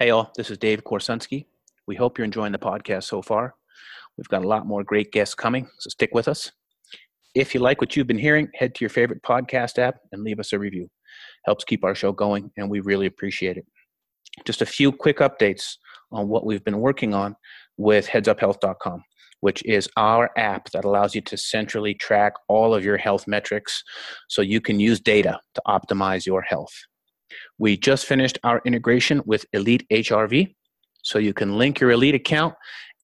Hey, all, this is Dave Korsunsky. We hope you're enjoying the podcast so far. We've got a lot more great guests coming, so stick with us. If you like what you've been hearing, head to your favorite podcast app and leave us a review. Helps keep our show going, and we really appreciate it. Just a few quick updates on what we've been working on with headsuphealth.com, which is our app that allows you to centrally track all of your health metrics so you can use data to optimize your health. We just finished our integration with Elite HRV, so you can link your Elite account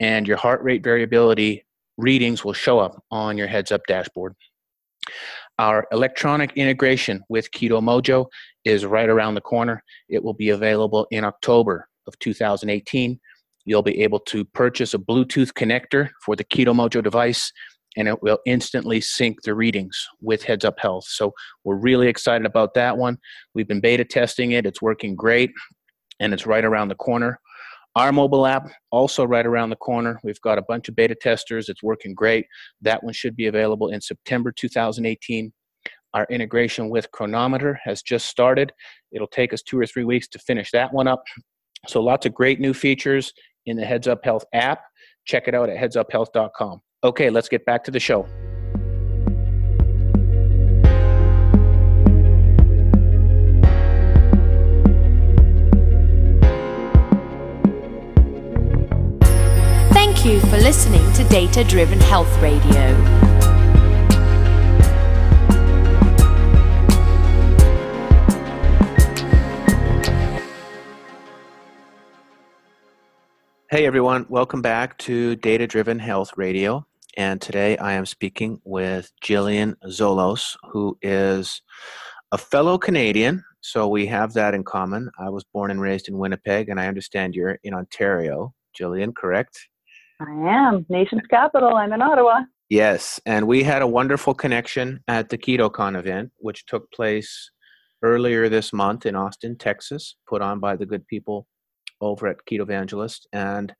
and your heart rate variability readings will show up on your heads up dashboard. Our electronic integration with Keto Mojo is right around the corner. It will be available in October of 2018. You'll be able to purchase a Bluetooth connector for the Keto Mojo device and it will instantly sync the readings with Heads Up Health. So we're really excited about that one. We've been beta testing it, it's working great, and it's right around the corner. Our mobile app, also right around the corner. We've got a bunch of beta testers. It's working great. That one should be available in September 2018. Our integration with Cronometer has just started. It'll take us two or three weeks to finish that one up. So, lots of great new features in the Heads Up Health app. Check it out at headsuphealth.com. Okay, let's get back to the show. Thank you for listening to Data Driven Health Radio. Hey everyone, welcome back to Data Driven Health Radio. And today I am speaking with Jillian Zolos, who is a fellow Canadian. So we have that in common. I was born and raised in Winnipeg, and I understand you're in Ontario. Jillian, correct? I am. Nation's capital. I'm in Ottawa. Yes. And we had a wonderful connection at the KetoCon event, which took place earlier this month in Austin, Texas, put on by the good people over at Keto Evangelist, and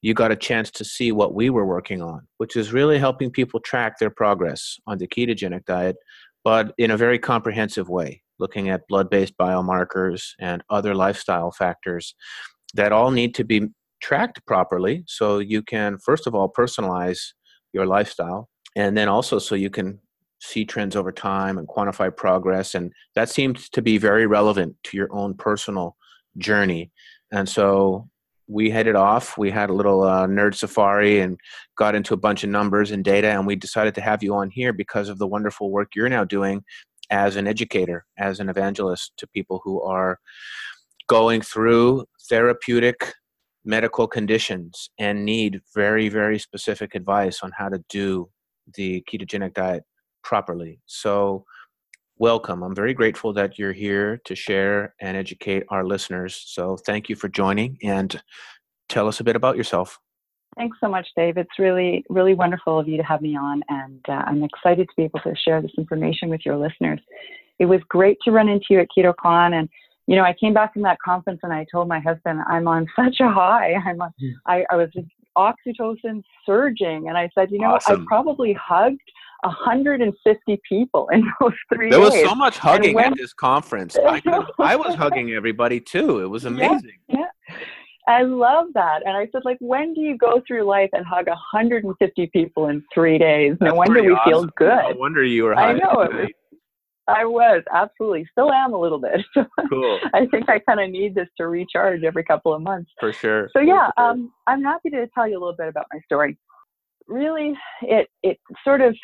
you got a chance to see what we were working on, which is really helping people track their progress on the ketogenic diet, but in a very comprehensive way, looking at blood based biomarkers and other lifestyle factors that all need to be tracked properly so you can, first of all, personalize your lifestyle, and then also so you can see trends over time and quantify progress. And that seems to be very relevant to your own personal journey and so we headed off. We had a little uh, nerd safari and got into a bunch of numbers and data. And we decided to have you on here because of the wonderful work you're now doing as an educator, as an evangelist to people who are going through therapeutic medical conditions and need very, very specific advice on how to do the ketogenic diet properly. So, welcome. I'm very grateful that you're here to share and educate our listeners. So thank you for joining and tell us a bit about yourself. Thanks so much, Dave. It's really, really wonderful of you to have me on, and uh, I'm excited to be able to share this information with your listeners. It was great to run into you at KetoCon, and you know, I came back from that conference and I told my husband, I'm on such a high. I'm on, mm. I, I was oxytocin surging, and I said, you know, awesome. I probably hugged 150 people in those three there days. was so much hugging when, at this conference. I, I, was hugging everybody too. It was amazing. Yeah, yeah. I love that. And I said, like, when do you go through life and hug 150 people in three days? No That's wonder we awesome. feel good. No wonder you were I know. It was, I was absolutely still am a little bit. Cool. I think I kind of need this to recharge every couple of months. For sure. So yeah, sure. um, I'm happy to tell you a little bit about my story. Really, it it sort of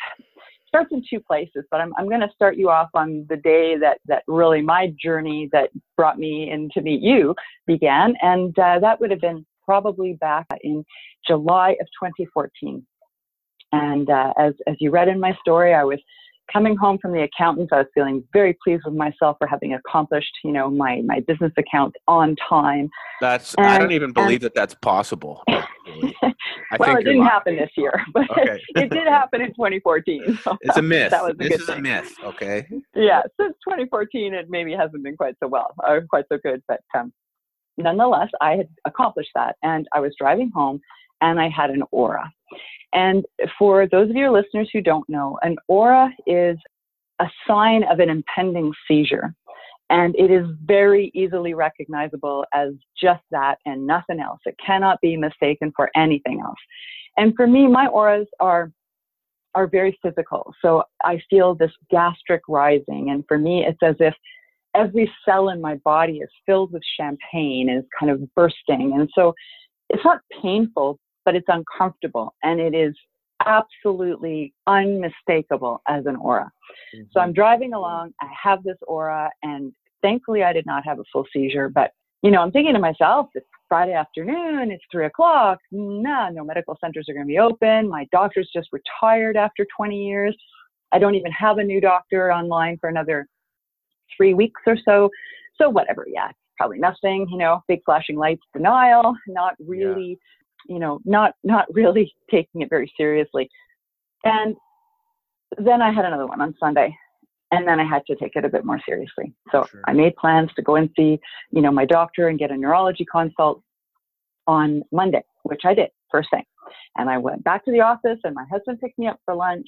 starts in two places, but I'm, I'm going to start you off on the day that, that really my journey that brought me in to meet you began. And uh, that would have been probably back in July of 2014. And uh, as, as you read in my story, I was coming home from the accountants, I was feeling very pleased with myself for having accomplished, you know, my, my business account on time. That's, and, I don't even believe and, that that's possible. well, it didn't happen this year, but okay. it did happen in 2014. So it's a myth. That was a this is thing. a myth. Okay. Yeah. Since 2014, it maybe hasn't been quite so well or quite so good, but um, nonetheless, I had accomplished that and I was driving home and I had an aura. And for those of your listeners who don't know, an aura is a sign of an impending seizure. And it is very easily recognizable as just that and nothing else. It cannot be mistaken for anything else. And for me, my auras are are very physical. So I feel this gastric rising. And for me, it's as if every cell in my body is filled with champagne and is kind of bursting. And so it's not painful, but it's uncomfortable. And it is absolutely unmistakable as an aura. Mm-hmm. So I'm driving along, I have this aura, and thankfully I did not have a full seizure, but you know, I'm thinking to myself, it's Friday afternoon, it's three o'clock. Nah, no medical centers are going to be open. My doctor's just retired after 20 years. I don't even have a new doctor online for another three weeks or so. So, whatever, yeah, probably nothing, you know, big flashing lights, denial, not really, yeah. You know, not, not really taking it very seriously. And then I had another one on Sunday and then I had to take it a bit more seriously. So sure. I made plans to go and see, you know, my doctor and get a neurology consult on Monday, which I did first thing. And I went back to the office, and my husband picked me up for lunch,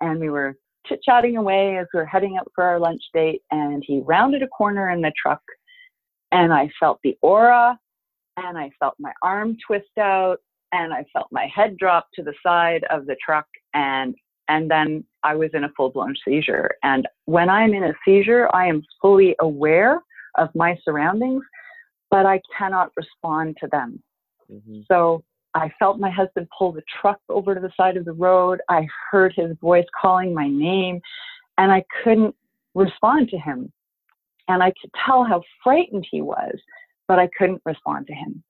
and we were chit chatting away as we were heading out for our lunch date. And he rounded a corner in the truck, and I felt the aura, and I felt my arm twist out, and I felt my head drop to the side of the truck, and and then I was in a full blown seizure. And when I'm in a seizure, I am fully aware of my surroundings, but I cannot respond to them. Mm-hmm. So I felt my husband pull the truck over to the side of the road. I heard his voice calling my name, and I couldn't respond to him. And I could tell how frightened he was, but I couldn't respond to him.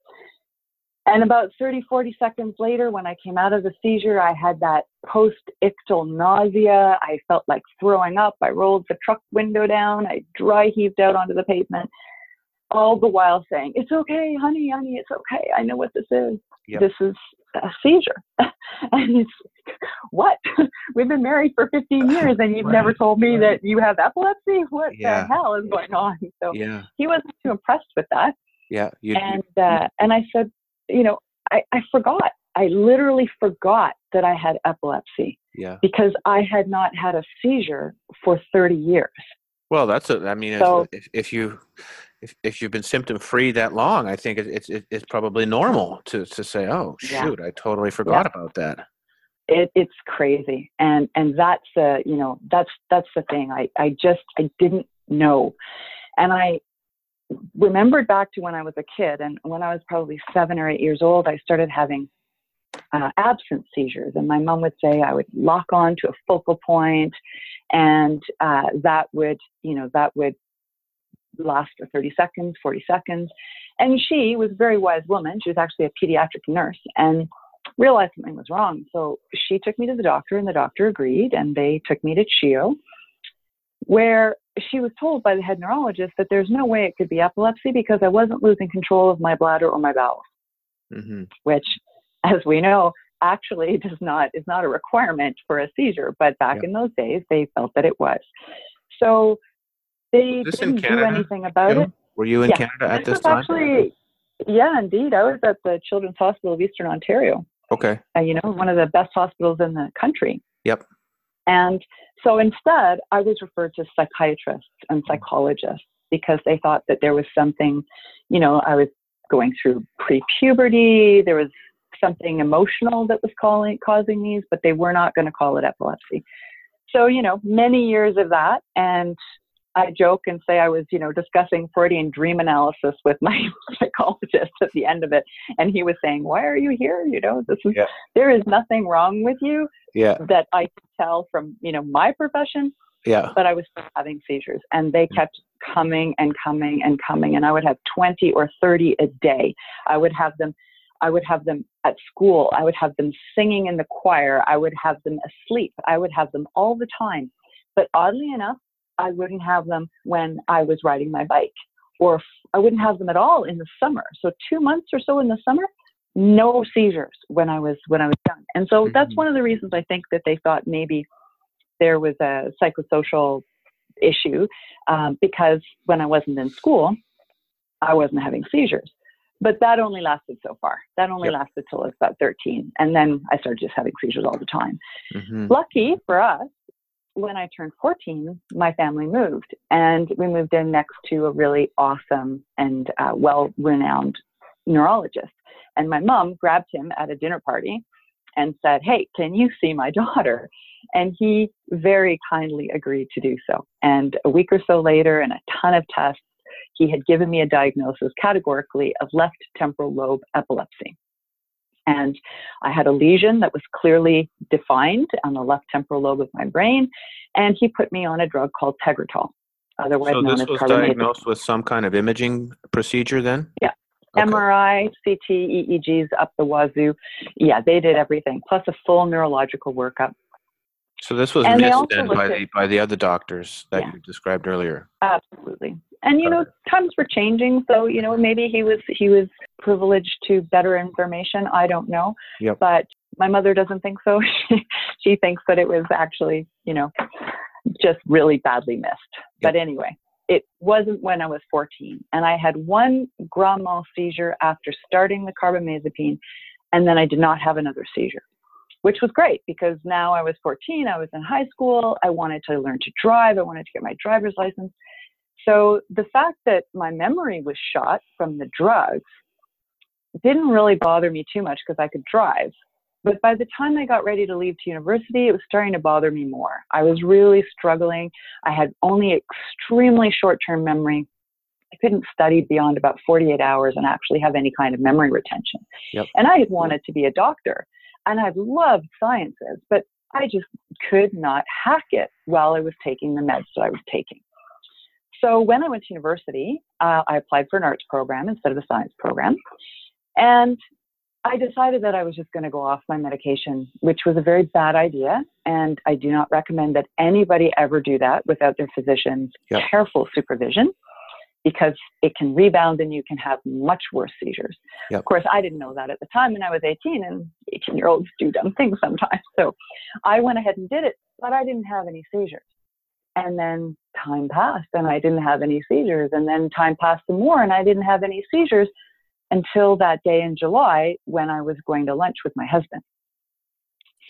And about 30, 40 seconds later, when I came out of the seizure, I had that post ictal nausea. I felt like throwing up. I rolled the truck window down. I dry heaved out onto the pavement, all the while saying, It's okay, honey, honey, it's okay. I know what this is. Yep. This is a seizure. and it's what? We've been married for 15 years and you've right. never told me that you have epilepsy? What yeah. the hell is going on? So yeah. he wasn't too impressed with that. Yeah. You, and uh, and I said, you know, I, I forgot. I literally forgot that I had epilepsy. Yeah. Because I had not had a seizure for 30 years. Well, that's a, I mean, so, if, if you, if, if you've been symptom free that long, I think it's, it's, it's probably normal to, to say, oh, shoot, yeah. I totally forgot yeah. about that. It, it's crazy. And, and that's, uh, you know, that's, that's the thing. I, I just, I didn't know. And I, remembered back to when I was a kid, and when I was probably seven or eight years old, I started having uh, absence seizures. And my mom would say I would lock on to a focal point, and uh, that would, you know, that would last for 30 seconds, 40 seconds. And she was a very wise woman. She was actually a pediatric nurse and realized something was wrong. So she took me to the doctor, and the doctor agreed, and they took me to CHEO, where she was told by the head neurologist that there's no way it could be epilepsy because I wasn't losing control of my bladder or my bowels, mm-hmm. which, as we know, actually does not is not a requirement for a seizure. But back in those days, they felt that it was. So they didn't do anything about it. Were you in yeah. Canada at this, this time? Actually, yeah, indeed. I was at the Children's Hospital of Eastern Ontario. Okay. Uh, you know, one of the best hospitals in the country. Yep. And so instead, I was referred to psychiatrists and psychologists because they thought that there was something, you know, I was going through pre puberty, there was something emotional that was calling, causing these, but they were not going to call it epilepsy. So, you know, many years of that. And I joke and say I was, you know, discussing Freudian dream analysis with my psychologist at the end of it, and he was saying, "Why are you here? You know, this is yeah. there is nothing wrong with you yeah. that I could tell from, you know, my profession. Yeah. But I was having seizures, and they mm. kept coming and coming and coming, and I would have 20 or 30 a day. I would have them. I would have them at school. I would have them singing in the choir. I would have them asleep. I would have them all the time. But oddly enough, I wouldn't have them when I was riding my bike, or I wouldn't have them at all in the summer. So two months or so in the summer, no seizures when I was when I was young. And so mm-hmm. that's one of the reasons I think that they thought maybe there was a psychosocial issue um, because when I wasn't in school, I wasn't having seizures. But that only lasted so far. That only yep. lasted till I was about 13. And then I started just having seizures all the time. Mm-hmm. Lucky for us, when I turned 14, my family moved, and we moved in next to a really awesome and uh, well renowned neurologist. And my mom grabbed him at a dinner party and said, Hey, can you see my daughter? And he very kindly agreed to do so. And a week or so later, and a ton of tests, he had given me a diagnosis categorically of left temporal lobe epilepsy. And I had a lesion that was clearly defined on the left temporal lobe of my brain. And he put me on a drug called Tegretol, otherwise so known this was diagnosed with some kind of imaging procedure then? Yeah. Okay. MRI, CT, EEGs up the wazoo. Yeah, they did everything, plus a full neurological workup. So this was And missed then by at- the by the other doctors that Yeah. you described earlier. Absolutely. And you know, times were changing, so you know, maybe he was he was privileged to better information. I don't know. Yep. But my mother doesn't think so. She she thinks that it was actually, you know, just really badly missed. But anyway, it wasn't when I was 14, and I had one grand mal seizure after starting the carbamazepine, and then I did not have another seizure. Which was great because now I was 14, I was in high school, I wanted to learn to drive, I wanted to get my driver's license. So the fact that my memory was shot from the drugs didn't really bother me too much because I could drive. But by the time I got ready to leave to university, it was starting to bother me more. I was really struggling. I had only extremely short term memory. I couldn't study beyond about 48 hours and actually have any kind of memory retention. Yep. And I had wanted to be a doctor and I loved sciences, but I just could not hack it while I was taking the meds that I was taking. So when I went to university, uh, I applied for an arts program instead of a science program. And I decided that I was just going to go off my medication, which was a very bad idea. And I do not recommend that anybody ever do that without their physician's Yep. careful supervision because it can rebound and you can have much worse seizures. Yep. Of course, I didn't know that at the time, and I was 18, and 18 year olds do dumb things sometimes. So I went ahead and did it, but I didn't have any seizures. And then time passed, and I didn't have any seizures. And then time passed some more, and I didn't have any seizures until that day in July when I was going to lunch with my husband.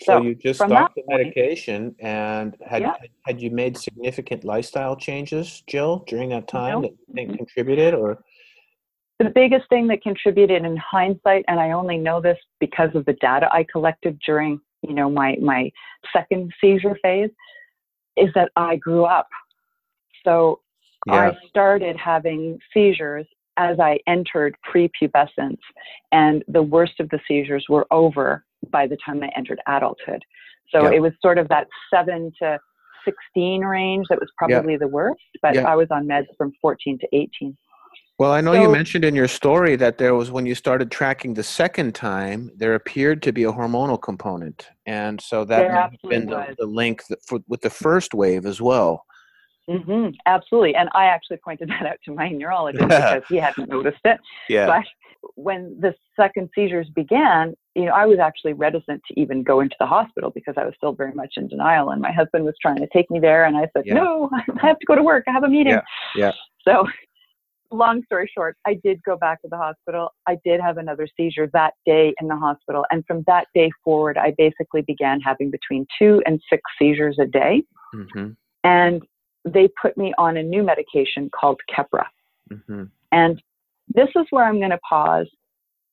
So, So, you just stopped the medication, and had Yeah. had you made significant lifestyle changes, Jill, during that time No. that you think Mhm. contributed, or The biggest thing that contributed in hindsight, and I only know this because of the data I collected during, you know, my my second seizure phase, is that I grew up. So yeah, I started having seizures as I entered prepubescence, and the worst of the seizures were over by the time I entered adulthood. So Yeah. it was sort of that seven to 16 range that was probably the worst, but Yeah. I was on meds from 14 to 18. Well, I know you mentioned in your story that there was when you started tracking the second time, there appeared to be a hormonal component, and so that have been the, the link that for, with the first wave as well. hmm absolutely. And I actually pointed that out to my neurologist because he hadn't noticed it. Yeah, But when the second seizures began, you know, I was actually reticent to even go into the hospital because I was still very much in denial. And my husband was trying to take me there, and I said, Yeah. "No, I have to go to work. I have a meeting." Yeah, yeah. So, long story short, I did go back to the hospital. I did have another seizure that day in the hospital, and from that day forward, I basically began having between two and six seizures a day. hmm And they put me on a new medication called Keppra. hmm And this is where I'm going to pause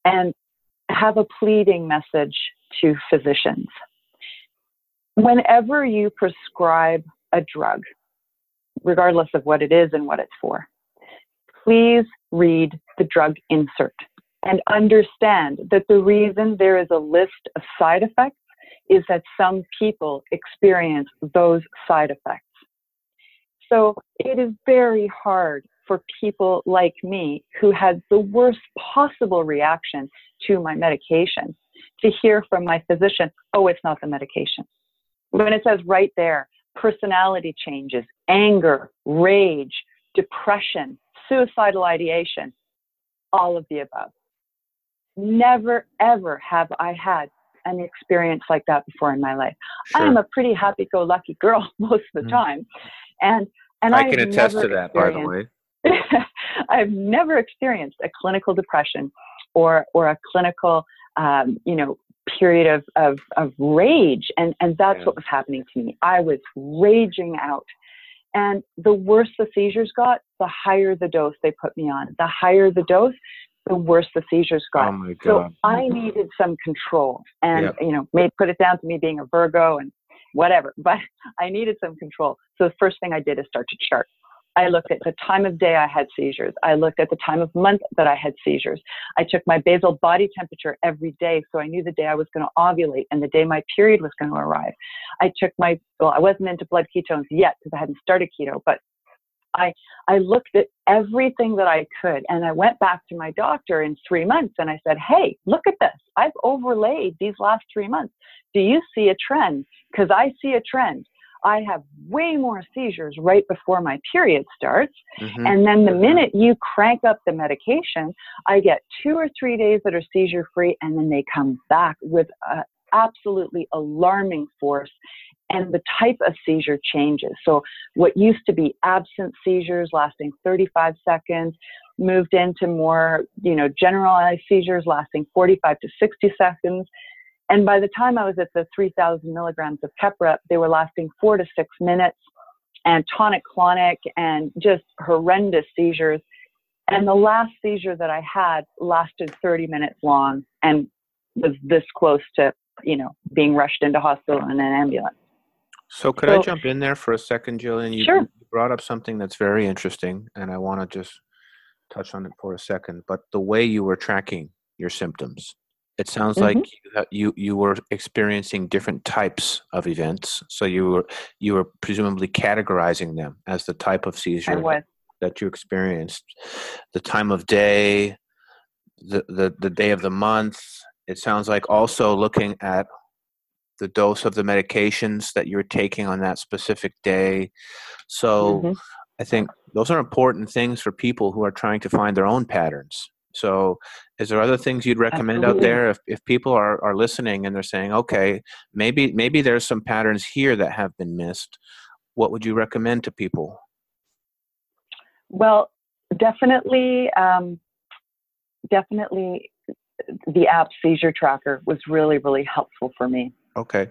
and have a pleading message to physicians. Whenever you prescribe a drug, regardless of what it is and what it's for, please read the drug insert and understand that the reason there is a list of side effects is that some people experience those side effects. So it is very hard for people like me who had the worst possible reaction to my medication to hear from my physician, oh, it's not the medication. When it says right there, personality changes, anger, rage, depression, suicidal ideation, all of the above. Never, ever have I had an experience like that before in my life. I am a pretty happy go lucky girl most of the Mm. time. And and I I've can attest to that, by the way. I've never experienced a clinical depression or or a clinical um, you know period of, of, of rage. And, and that's Yeah. what was happening to me. I was raging out. And the worse the seizures got, the higher the dose they put me on. The higher the dose, the worse the seizures got. Oh my So I needed some control, and Yep. you know, may put it down to me being a Virgo and whatever, but I needed some control. So the first thing I did is start to chart. I looked at the time of day I had seizures. I looked at the time of month that I had seizures. I took my basal body temperature every day, so I knew the day I was going to ovulate and the day my period was going to arrive. I took my well, I wasn't into blood ketones yet because I hadn't started keto, but I I looked at everything that I could and I went back to my doctor in 3 months and I said, "Hey, look at this. I've overlaid these last 3 months. Do you see a trend? Cuz I see a trend. I have way more seizures right before my period starts. Mhm. And then the minute you crank up the medication, I get two or three days that are seizure free, and then they come back with a absolutely alarming force. And the type of seizure changes. So, what used to be absent seizures lasting 35 seconds moved into more, you know, generalized seizures lasting 45 to 60 seconds. And by the time I was at the 3,000 milligrams of Keppra, they were lasting four to six minutes and tonic clonic and just horrendous seizures. And the last seizure that I had lasted 30 minutes long and was this close to, you know, being rushed into hospital in an ambulance. So could I jump in there for a second, Jillian? You, Sure. you brought up something that's very interesting, and I want to just touch on it for a second. But the way you were tracking your symptoms, it sounds like Mhm. you, you you were experiencing different types of events. So you were you were presumably categorizing them as the type of seizure that you experienced, the time of day, the, the the day of the month. It sounds like also looking at the dose of the medications that you're taking on that specific day. So Mhm. I think those are important things for people who are trying to find their own patterns. So, is there other things you'd recommend out there if, if people are, are listening and they're saying, okay, maybe maybe there's some patterns here that have been missed? What would you recommend to people? Well, definitely, um, definitely the app Seizure Tracker was really, really helpful for me. Okay,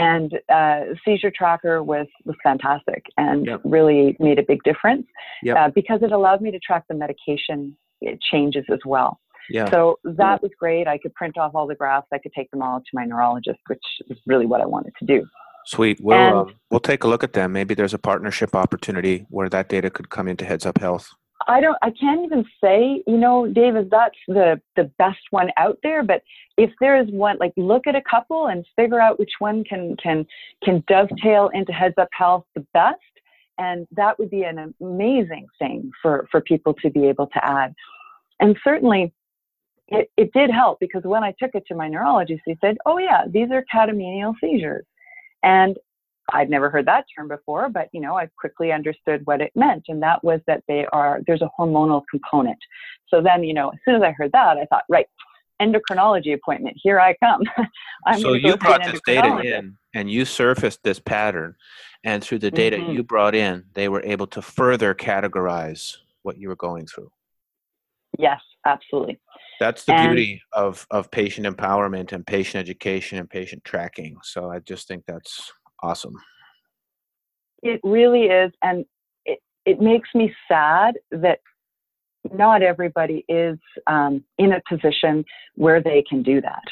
and uh, seizure tracker was was fantastic and Yep. really made a big difference Yep. uh, because it allowed me to track the medication uh, changes as well. yeah, So that was great. I could print off all the graphs. I could take them all to my neurologist, which is really what I wanted to do. sweet. We'll and- um, we'll take a look at them. Maybe there's a partnership opportunity where that data could come into Heads Up Health. I don't. I can't even say, you know, David, that's the the best one out there. But if there is one, like, look at a couple and figure out which one can can can dovetail into Heads Up Health the best, and that would be an amazing thing for for people to be able to add. And certainly, it it did help because when I took it to my neurologist, he said, "Oh yeah, these are catamenial seizures," and I'd never heard that term before, but you know, I quickly understood what it meant, and that was that they are there's a hormonal component. So then, you know, as soon as I heard that, I thought, right, endocrinology appointment, here I come. I'm so you brought this data in and you surfaced this pattern and through the data Mhm. you brought in they were able to further categorize what you were going through Yes, absolutely. that's the And- beauty of of patient empowerment and patient education and patient tracking so i just think that's awesome It really is, and it it makes me sad that not everybody is um, in a position where they can do that.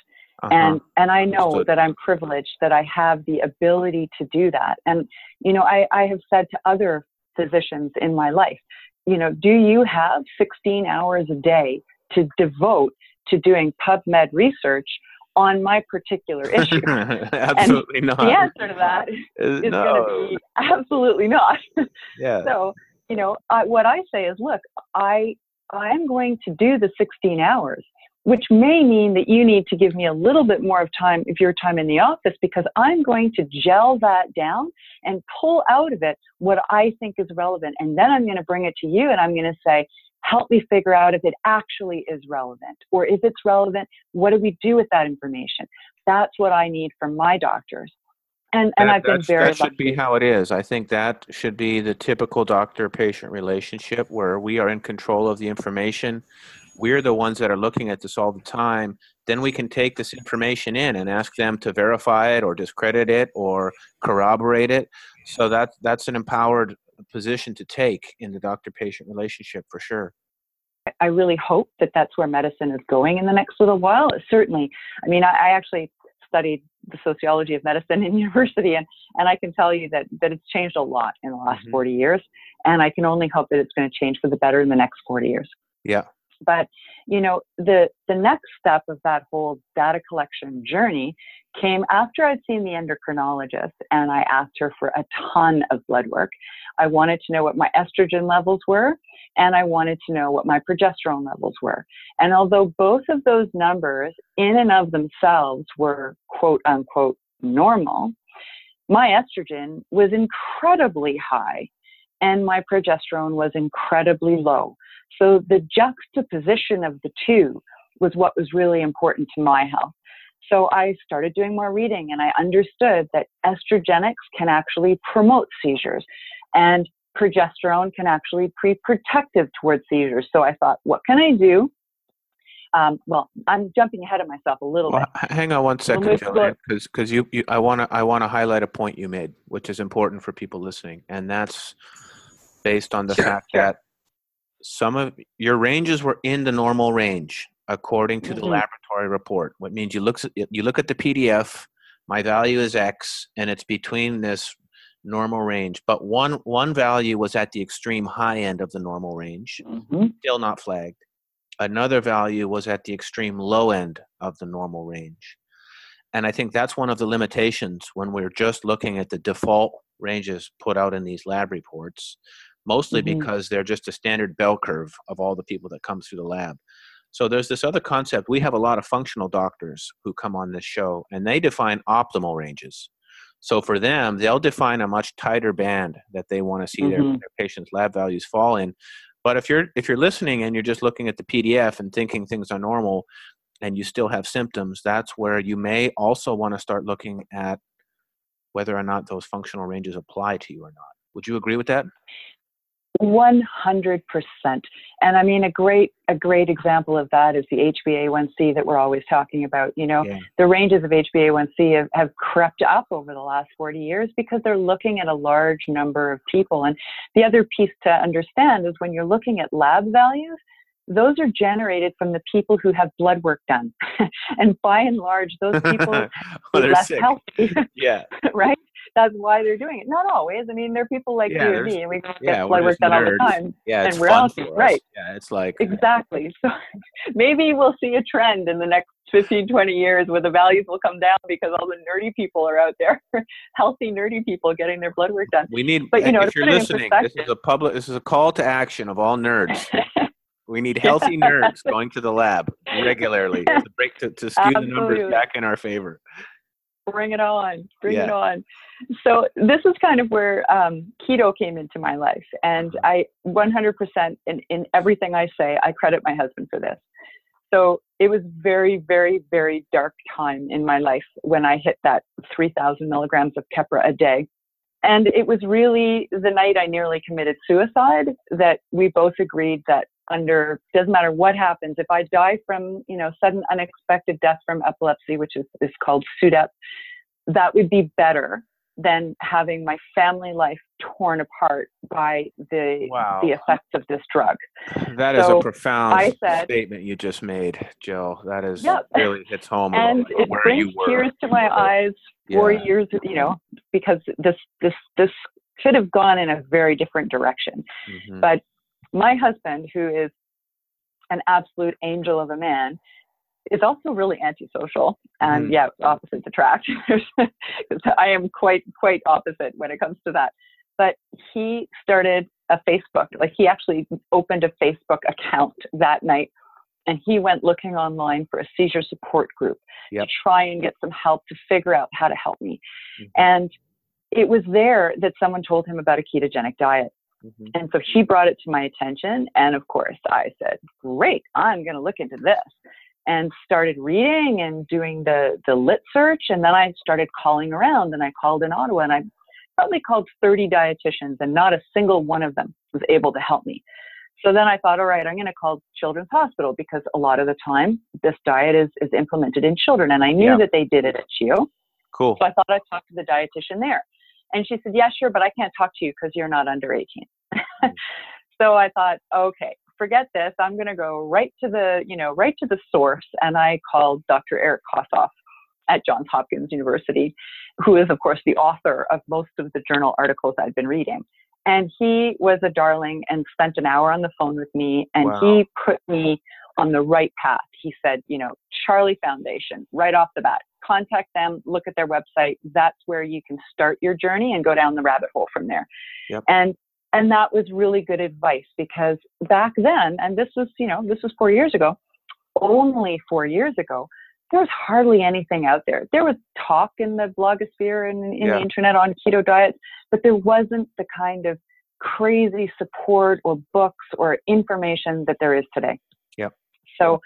uh-huh. and and I know Understood. that I'm privileged that I have the ability to do that. And you know, I, I have said to other physicians in my life, you know, do you have 16 hours a day to devote to doing PubMed research on my particular issue? absolutely not the answer to that Uh, is no going to be absolutely not. yeah so you know I, what i say is look i i'm going to do the 16 hours which may mean that you need to give me a little bit more of time of your time in the office because i'm going to gel that down and pull out of it what i think is relevant and then i'm going to bring it to you and i'm going to say help me figure out if it actually is relevant or if it's relevant what do we do with that information? That's what i need from my doctors and and That- i've been very that should be how it is. I think that should be the typical doctor-patient relationship where we are in control of the information. we're the ones that are looking at this all the time, then we can take this information in and ask them to verify it or discredit it or corroborate it. So that that's an empowered position to take in the doctor-patient relationship for sure. I really hope that that's where medicine is going in the next little while. Certainly, I mean, I, I actually studied the sociology of medicine in university, and, and I can tell you that, that it's changed a lot in the last mm-hmm. 40 years. And I can only hope that it's going to change for the better in the next 40 years. Yeah. But you know, the the next step of that whole data collection journey came after I'd seen the endocrinologist and I asked her for a ton of blood work. I wanted to know what my estrogen levels were and I wanted to know what my progesterone levels were. And although both of those numbers in and of themselves were quote unquote normal, my estrogen was incredibly high and my progesterone was incredibly low. So the juxtaposition of the two was what was really important to my health. So I started doing more reading and I understood that estrogenics can actually promote seizures and progesterone can actually be protective towards seizures. So I thought, what can I do? Um, well, I'm jumping ahead of myself a little well, bit. Hang on one second, because because you, you I want to I want to highlight a point you made, which is important for people listening, and that's based on the sure, fact sure. that some of your ranges were in the normal range according to mm-hmm. the laboratory report. What means you look you look at the PDF, my value is X, and it's between this normal range. But one one value was at the extreme high end of the normal range, mm-hmm. still not flagged. Another value was at the extreme low end of the normal range. And I think that's one of the limitations when we're just looking at the default ranges put out in these lab reports mostly mm-hmm. because they're just a standard bell curve of all the people that come through the lab. So there's this other concept. We have a lot of functional doctors who come on this show, and they define optimal ranges. So for them, they'll define a much tighter band that they want to see mm-hmm. their, their patients' lab values fall in. But if you're if you're listening and you're just looking at the PDF and thinking things are normal, and you still have symptoms, that's where you may also want to start looking at whether or not those functional ranges apply to you or not. Would you agree with that? 100%. And I mean, a great, a great example of that is the HbA1c that we're always talking about. You know, yeah. the ranges of HbA1c have, have crept up over the last 40 years because they're looking at a large number of people. And the other piece to understand is when you're looking at lab values, those are generated from the people who have blood work done. and by and large, those people well, are less sick. healthy. yeah. right? That's why they're doing it. Not always. I mean, there are people like yeah, you and me, and we get yeah, blood work done all the time. Yeah, and we're healthy, right? Yeah, it's like uh, exactly. So maybe we'll see a trend in the next 15, 20 years where the values will come down because all the nerdy people are out there, healthy nerdy people getting their blood work done. We need. But you know, if you're listening, this is a public. This is a call to action of all nerds. We need healthy nerds going to the lab regularly to break to, to skew Absolutely. the numbers back in our favor bring it on, bring yeah. it on. So this is kind of where um, keto came into my life, and uh-huh. I 100% in, in everything I say, I credit my husband for this. So it was very, very, very dark time in my life when I hit that 3,000 milligrams of Keppra a day. And it was really the night I nearly committed suicide that we both agreed that under doesn't matter what happens if i die from you know sudden unexpected death from epilepsy which is, is called SUDEP that would be better than having my family life torn apart by the wow. the effects of this drug. That so is a profound said, statement you just made, Jill. That is yep. really hits home. And it brings tears to my eyes. Four yeah. years, you know, because this this this could have gone in a very different direction. Mm-hmm. But my husband, who is an absolute angel of a man, is also really antisocial. And mm. yeah, opposites attract. I am quite quite opposite when it comes to that. But he started a Facebook. Like he actually opened a Facebook account that night, and he went looking online for a seizure support group yep. to try and get some help to figure out how to help me. Mm-hmm. And it was there that someone told him about a ketogenic diet. Mm-hmm. And so he brought it to my attention. And of course, I said, Great, I'm going to look into this. And started reading and doing the, the lit search. And then I started calling around and I called in Ottawa and I probably called 30 dietitians and not a single one of them was able to help me. So then I thought, all right, I'm going to call Children's Hospital because a lot of the time this diet is, is implemented in children. And I knew Yeah. that they did it at CHEO. Cool. So I thought I'd talk to the dietitian there. And she said, yeah, sure, but I can't talk to you because you're not under 18. Hmm. so I thought, okay, forget this. I'm going to go right to the, you know, right to the source. And I called Dr. Eric Kossoff at Johns Hopkins University, who is, of course, the author of most of the journal articles I've been reading. And he was a darling and spent an hour on the phone with me, and Wow. he put me on the right path. He said, you know, Charlie Foundation, right off the bat, contact them, look at their website. That's where you can start your journey and go down the rabbit hole from there. Yep. And and that was really good advice because back then, and this was, you know, this was four years ago, only four years ago, there was hardly anything out there. There was talk in the blogosphere and in Yeah. the internet on keto diets, but there wasn't the kind of crazy support or books or information that there is today. Yep. So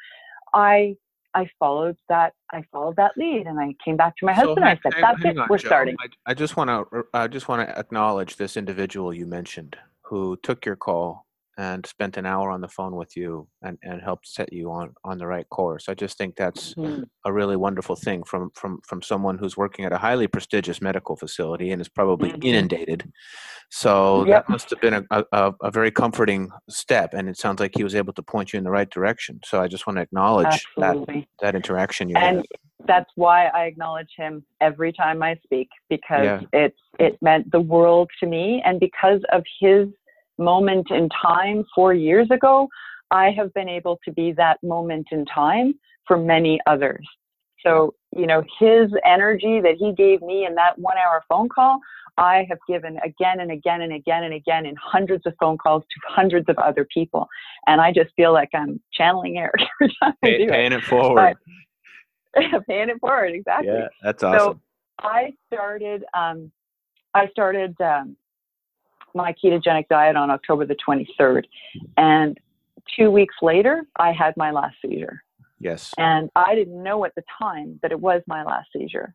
I I followed that I followed that lead and I came back to my husband and I said, That's it, we're Joe. starting. I, I just want to I just want to acknowledge this individual you mentioned who took your call and spent an hour on the phone with you and, and helped set you on, on the right course. I just think that's Mhm. a really wonderful thing from from from someone who's working at a highly prestigious medical facility and is probably Mhm. inundated. So Yep. that must have been a, a, a very comforting step, and it sounds like he was able to point you in the right direction. So I just want to acknowledge that that interaction you And had. that's why I acknowledge him every time I speak because Yeah. it's it meant the world to me and because of his moment in time 4 years ago I have been able to be that moment in time for many others. So, you know, his energy that he gave me in that 1 hour phone call I have given again and again and again and again in hundreds of phone calls to hundreds of other people. And I just feel like I'm channeling Eric every time Pay, it. paying it forward. paying it forward exactly Yeah, that's awesome. so i started um, i started um, my ketogenic diet on october the 23rd and two weeks later i had my last seizure yes. and i didn't know at the time that it was my last seizure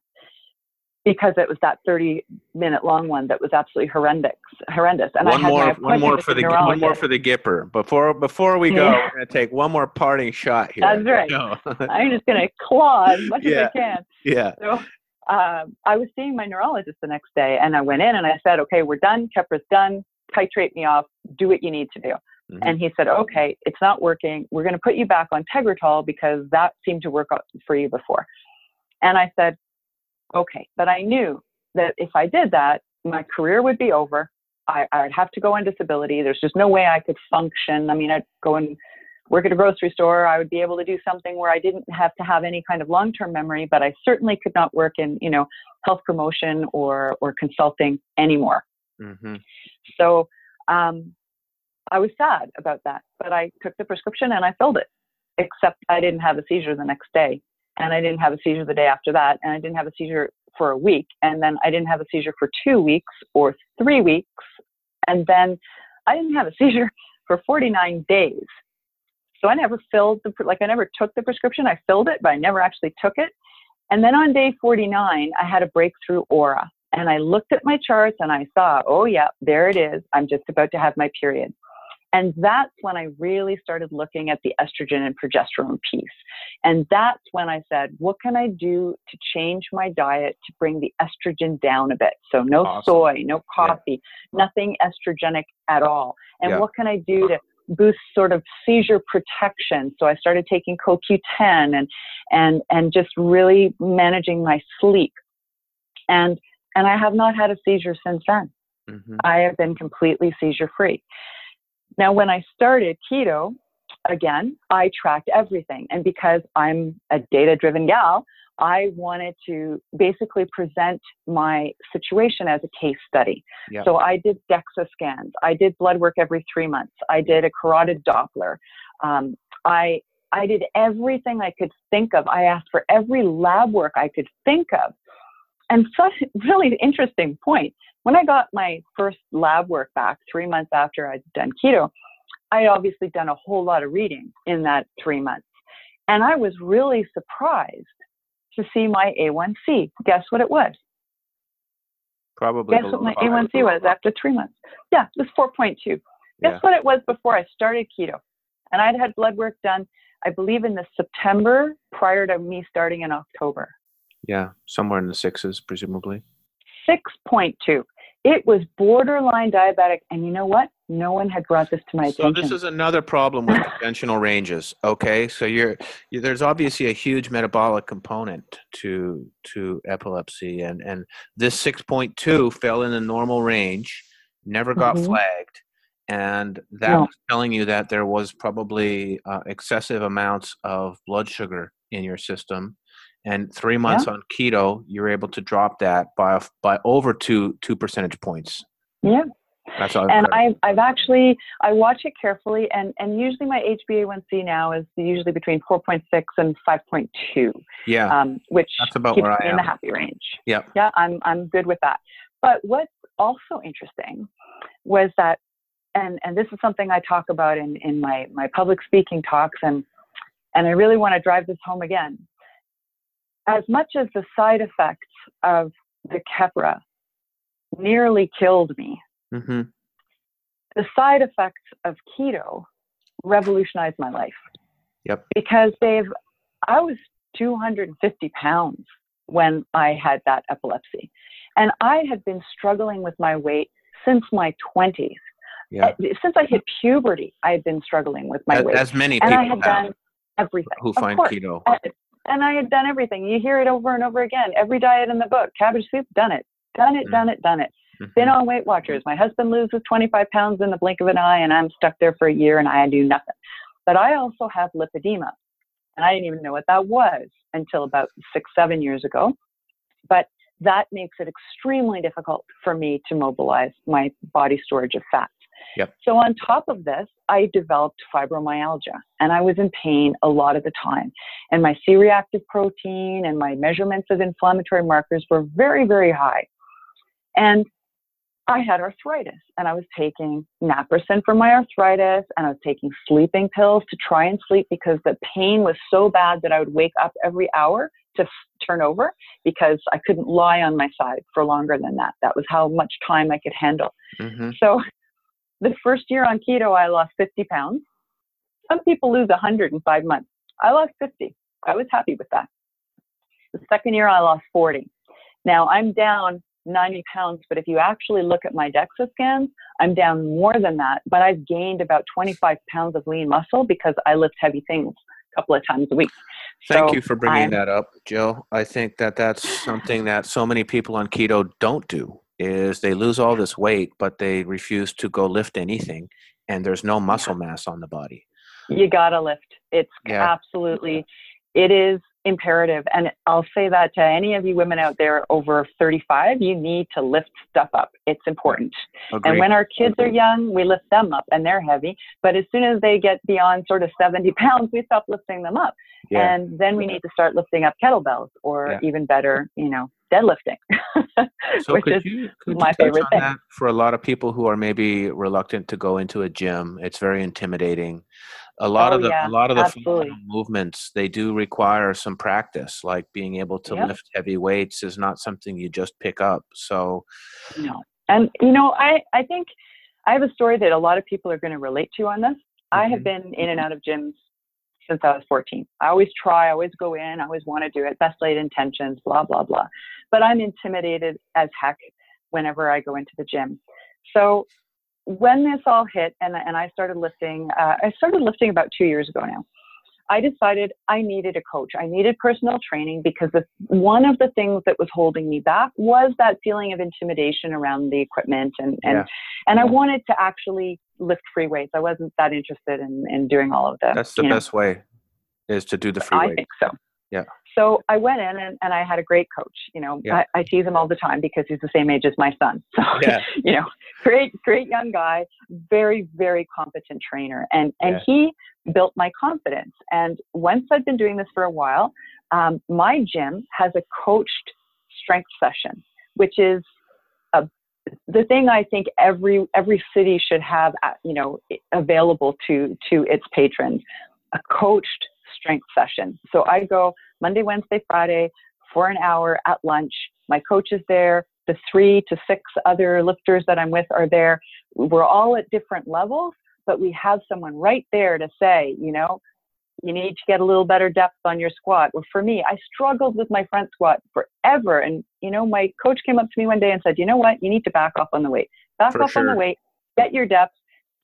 because it was that 30 minute long one that was absolutely horrendous horrendous and I one had more, one more for the one more for the Gipper. Before before we go, Yeah. we're gonna take one more parting shot here. That's right. No. i'm just going to claw as much Yeah. as i can yeah. So um, I was seeing my neurologist the next day, and I went in and I said, "Okay, we're done. Keppra's done. Titrate me off. Do what you need to do." Mhm. And he said, "Okay, it's not working. We're going to put you back on Tegretol because that seemed to work for you before." And I said, "Okay," but I knew that if I did that, my career would be over. I, I'd have to go on disability. There's just no way I could function. I mean, I'd go and work at a grocery store. I would be able to do something where I didn't have to have any kind of long-term memory, but I certainly could not work in, you know, health promotion or or consulting anymore. Mhm. So um, I was sad about that, but I took the prescription and I filled it. Except I didn't have a seizure the next day, and I didn't have a seizure the day after that, and I didn't have a seizure for a week, and then I didn't have a seizure for two weeks or three weeks, and then I didn't have a seizure for 49 days. So I never filled the like I never took the prescription. I filled it, but I never actually took it. And then on day 49, I had a breakthrough aura. And I looked at my charts and I saw, oh, yeah, there it is. I'm just about to have my period. And that's when I really started looking at the estrogen and progesterone piece. And that's when I said, what can I do to change my diet to bring the estrogen down a bit? So no Awesome. soy, no Yeah. coffee, nothing estrogenic at all. And Yeah. what can I do to boost sort of seizure protection? So I started taking CoQ10 and and and just really managing my sleep. And and I have not had a seizure since then. Mhm. I have been completely seizure free. Now, when I started keto, again, I tracked everything. And because I'm a data driven gal, I wanted to basically present my situation as a case study. Yep. So I did DEXA scans. I did blood work every three months. I did a carotid Doppler. Um, I I did everything I could think of. I asked for every lab work I could think of. And such really interesting point. When I got my first lab work back three months after I'd done keto, I had obviously done a whole lot of reading in that three months. And I was really surprised to see my A1C. Guess what it was? Probably. Guess what my. A1C was after three months? Yeah, it was 4.2. Guess Yeah. what it was before I started keto? And I'd had blood work done, I believe, in the September prior to me starting in October. Yeah, somewhere in the sixes, presumably. 6.2. It was borderline diabetic. And you know what? No one had brought this to my attention. So this is another problem with conventional ranges. Okay, so you're, you, there's obviously a huge metabolic component to to epilepsy, and and this 6.2 fell in the normal range, never got Mhm. flagged, and that No. was telling you that there was probably uh, excessive amounts of blood sugar in your system. And three months on keto, you're able to drop that by by over two two percentage points. yeah. That's all. and I've, I've actually I watch it carefully, and and usually my HbA1c now is usually between 4.6 and 5.2, yeah, um, which that's about keeps where I in the happy range. Yeah, Yeah, I'm I'm good with that. But what's also interesting was that, and and this is something I talk about in in my my public speaking talks, and and I really want to drive this home again. As much as the side effects of the Keppra nearly killed me, hmm the side effects of keto revolutionized my life. Yep. Because they've, I was 250 pounds when I had that epilepsy. And I had been struggling with my weight since my 20s. Yeah. Uh, Since I hit puberty, I had been struggling with my As, weight. as many and people I had have done everything. who find keto. And I had done everything. You hear it over and over again. Every diet in the book, cabbage soup, done it. Done it, Mm. done it, done it. Been mm-hmm. on Weight Watchers. My husband loses 25 pounds in the blink of an eye, and I'm stuck there for a year and I do nothing. But I also have lipedema, and I didn't even know what that was until about six, seven years ago. But that makes it extremely difficult for me to mobilize my body storage of fats. Yep. So, on top of this, I developed fibromyalgia and I was in pain a lot of the time. And my C reactive protein and my measurements of inflammatory markers were very, very high. And I had arthritis and I was taking naproxen for my arthritis and I was taking sleeping pills to try and sleep because the pain was so bad that I would wake up every hour to f- turn over because I couldn't lie on my side for longer than that. That was how much time I could handle. Mhm. So the first year on keto, I lost 50 pounds. Some people lose 100 in five months. I lost 50. I was happy with that. The second year, I lost 40. Now I'm down 90 pounds, but if you actually look at my DEXA scans, I'm down more than that. But I've gained about 25 pounds of lean muscle because I lift heavy things a couple of times a week. Thank So you for bringing I'm- that up, Jill. I think that that's something that so many people on keto don't do is they lose all this weight, but they refuse to go lift anything, and there's no muscle mass on the body. You gotta lift. It's Yeah. absolutely, it is imperative. And I'll say that to any of you women out there over 35, you need to lift stuff up. It's important. Agreed. And when our kids are young, we lift them up and they're heavy. But as soon as they get beyond sort of 70 pounds, we stop lifting them up. yeah. And then we need to start lifting up kettlebells or Yeah. even better, you know, deadlifting. So which could is you could my you touch favorite thing. that for a lot of people who are maybe reluctant to go into a gym? It's very intimidating. A lot Oh, of the yeah, a lot of the movements they do require some practice, like being able to Yep. lift heavy weights is not something you just pick up. So No. And you know, I, I think I have a story that a lot of people are going to relate to on this. I have Mhm. been in and out of gyms since I was 14. I always try, I always go in, I always want to do it, best laid intentions, blah, blah, blah. But I'm intimidated as heck whenever I go into the gym. So when this all hit and, and I started lifting, uh, I started lifting about two years ago now. I decided I needed a coach. I needed personal training because the, one of the things that was holding me back was that feeling of intimidation around the equipment and, and, Yeah. and I wanted to actually lift free weights. I wasn't that interested in, in doing all of the that's the you know, best way is to do the free I weight. think so. Yeah. So I went in and, and I had a great coach. You know, Yeah. I, I tease him all the time because he's the same age as my son. So Yeah. you know, great, great young guy, very, very competent trainer. And and Yeah. he built my confidence. And once I've been doing this for a while, um, my gym has a coached strength session, which is a the thing I think every every city should have, uh, you know, available to to its patrons, a coached strength session. So I go Monday, Wednesday, Friday for an hour at lunch. My coach is there. the three to six other lifters that I'm with are there. We're all at different levels, but we have someone right there to say, you know, you need to get a little better depth on your squat. Well, for me, I struggled with my front squat forever. And, you know, my coach came up to me one day and said, you know what? You need to back off on the weight. Back For off on the weight, get your depth,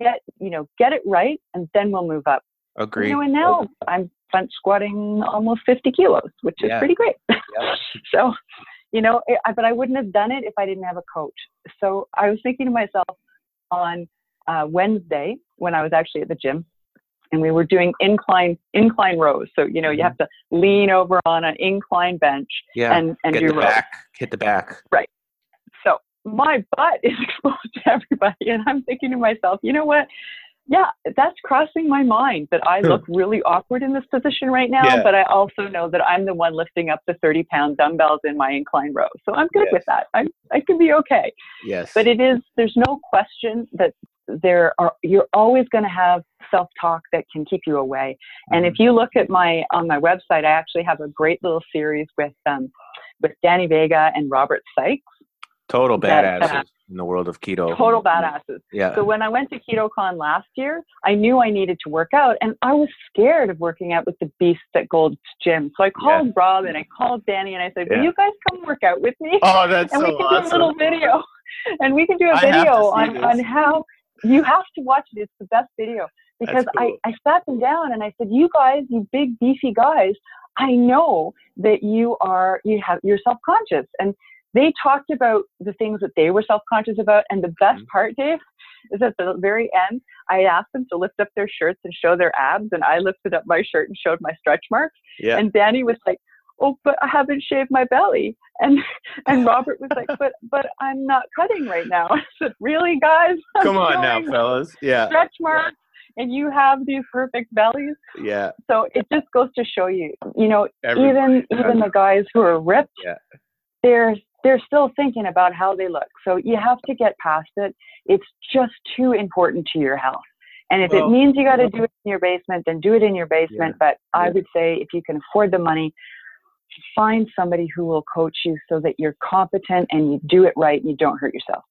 get, you know, get it right, and then we'll move up. Agreed. You know, and now I'm front squatting almost 50 kilos, which is Yeah. pretty great. Yeah. so, you know, it, but I wouldn't have done it if I didn't have a coach. So I was thinking to myself on uh, Wednesday when I was actually at the gym, and we were doing incline incline rows. So you know, you have to lean over on an incline bench Mm-hmm. Yeah. and and Get do the rows. back. Hit the back. Right. So my butt is exposed to everybody, and I'm thinking to myself, you know what? Yeah, that's crossing my mind that I look really awkward in this position right now, Yeah. but I also know that I'm the one lifting up the 30 pound dumbbells in my incline row. So I'm good Yes. with that. I, I can be okay. Yes. But it is, there's no question that there are, you're always going to have self talk that can keep you away. And Mm-hmm. if you look at my, on my website, I actually have a great little series with, um, with Danny Vega and Robert Sykes, total that, badasses uh, in the world of keto. total badasses. Yeah. So when I went to KetoCon last year, I knew I needed to work out, and I was scared of working out with the beasts at Gold's Gym. So I called Rob and I called Danny, and I said, "Will Yeah. you guys come work out with me?" oh, that's so cool. and so we can awesome. do a little video, and we can do a I have to video on this. on how you have to watch it. It's the best video because cool. I I sat them down and I said, "You guys, you big beefy guys, I know that you are you have you're self conscious and." They talked about the things that they were self conscious about, and the best Mhm. part, Dave, is at the very end, I asked them to lift up their shirts and show their abs, and I lifted up my shirt and showed my stretch marks. Yeah. And Danny was like, "Oh, but I haven't shaved my belly," and and Robert was like, "But but I'm not cutting right now." I said, "Really, guys? I'm Come on now, fellas. Yeah. Stretch marks, and you have these perfect bellies." Yeah. So it just goes to show you, you know, Everybody even even the guys who are ripped, Yeah. they're they're still thinking about how they look. So you have to get past it. It's just too important to your health. And if Well- it means you got to do it in your basement, then do it in your basement. But I would say if you can afford the money, find somebody who will coach you so that you're competent and you do it right and you don't hurt yourself.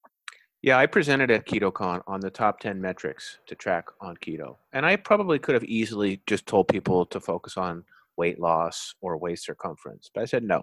Yeah, I presented at KetoCon on the top 10 metrics to track on keto. And I probably could have easily just told people to focus on weight loss or waist circumference. But I said no.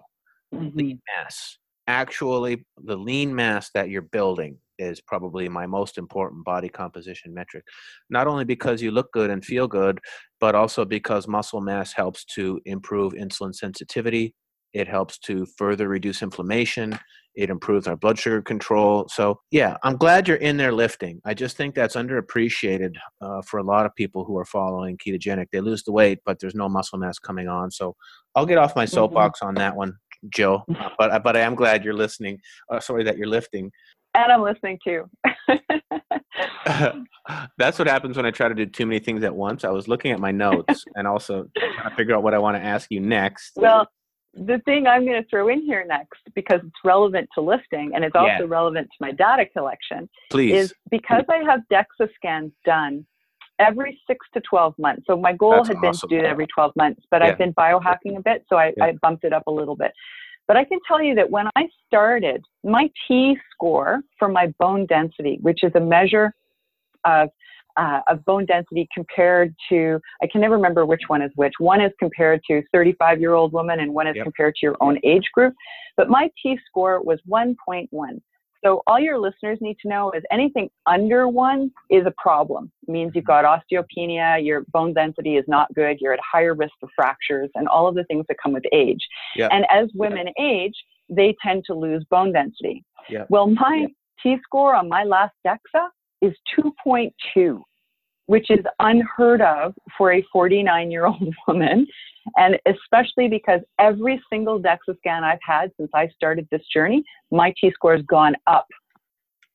Lean mm-hmm. mass. Actually, the lean mass that you're building is probably my most important body composition metric. Not only because you look good and feel good, but also because muscle mass helps to improve insulin sensitivity. It helps to further reduce inflammation. It improves our blood sugar control. So, yeah, I'm glad you're in there lifting. I just think that's underappreciated uh, for a lot of people who are following ketogenic. They lose the weight, but there's no muscle mass coming on. So, I'll get off my soapbox on that one, Uh, but but I am glad you're listening. Uh, sorry that you're lifting. And I'm listening too. That's what happens when I try to do too many things at once. I was looking at my notes and also trying to figure out what I want to ask you next. Well, the thing I'm going to throw in here next, because it's relevant to lifting and it's also Yeah. relevant to my data collection, Please. is because I have DEXA scans done every six to 12 months. So my goal That's had been awesome. to do it every 12 months, but Yeah. I've been biohacking a bit, so I, Yeah. I bumped it up a little bit. But I can tell you that when I started, my T score for my bone density, which is a measure of uh, of bone density compared to I can never remember which one is which. One is compared to 35 year old woman, and one is Yep. compared to your own age group. But my T score was 1.1. So all your listeners need to know is anything under one is a problem. It means you've got osteopenia, your bone density is not good, you're at higher risk of fractures, and all of the things that come with age. Yeah. And as women age, they tend to lose bone density. Yeah. Well, my T score on my last DEXA is 2.2, which is unheard of for a 49 year old woman. And especially because every single DEXA scan I've had since I started this journey, my T score has gone up.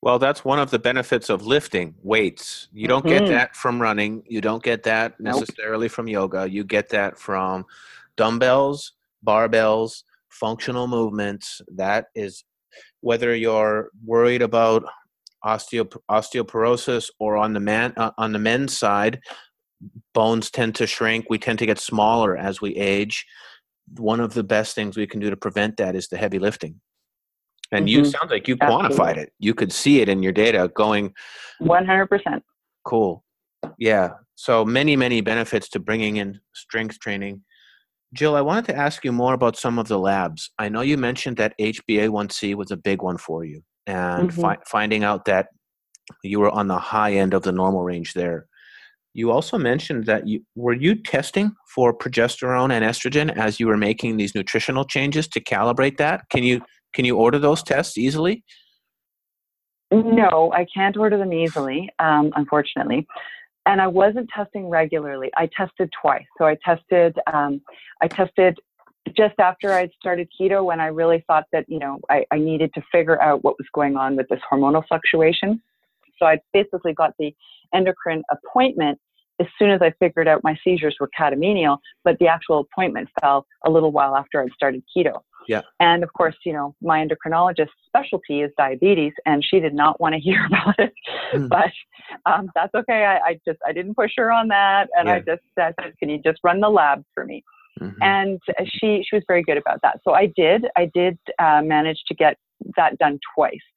Well, that's one of the benefits of lifting weights. You don't get Mhm. that from running. You don't get that Nope. necessarily from yoga. You get that from dumbbells, barbells, functional movements. That is whether you're worried about osteo- osteoporosis or on the man uh, on the men's side, bones tend to shrink. We tend to get smaller as we age. One of the best things we can do to prevent that is the heavy lifting. And you Mhm. sounds like you Absolutely. quantified it. You could see it in your data going, 100%. cool. Yeah. So many, many benefits to bringing in strength training. Jill, I wanted to ask you more about some of the labs. I know you mentioned that HbA1c was a big one for you, and Mhm. fi- finding out that you were on the high end of the normal range there. You also mentioned that you were you testing for progesterone and estrogen as you were making these nutritional changes to calibrate that. Can you can you order those tests easily? No, I can't order them easily, um, unfortunately. And I wasn't testing regularly. I tested twice. So I tested, um, I tested just after I'd started keto when I really thought that you know I, I needed to figure out what was going on with this hormonal fluctuation. So I basically got the endocrine appointment as soon as I figured out my seizures were catamenial, but the actual appointment fell a little while after I'd started keto. Yeah. And of course, you know, my endocrinologist's specialty is diabetes, and she did not want to hear about it. Mm. But um, that's okay. I, I just I didn't push her on that, and I Yeah. just said, "Can you just run the lab for me?" Mhm. and she she was very good about that. So I did I did uh, manage to get that done twice,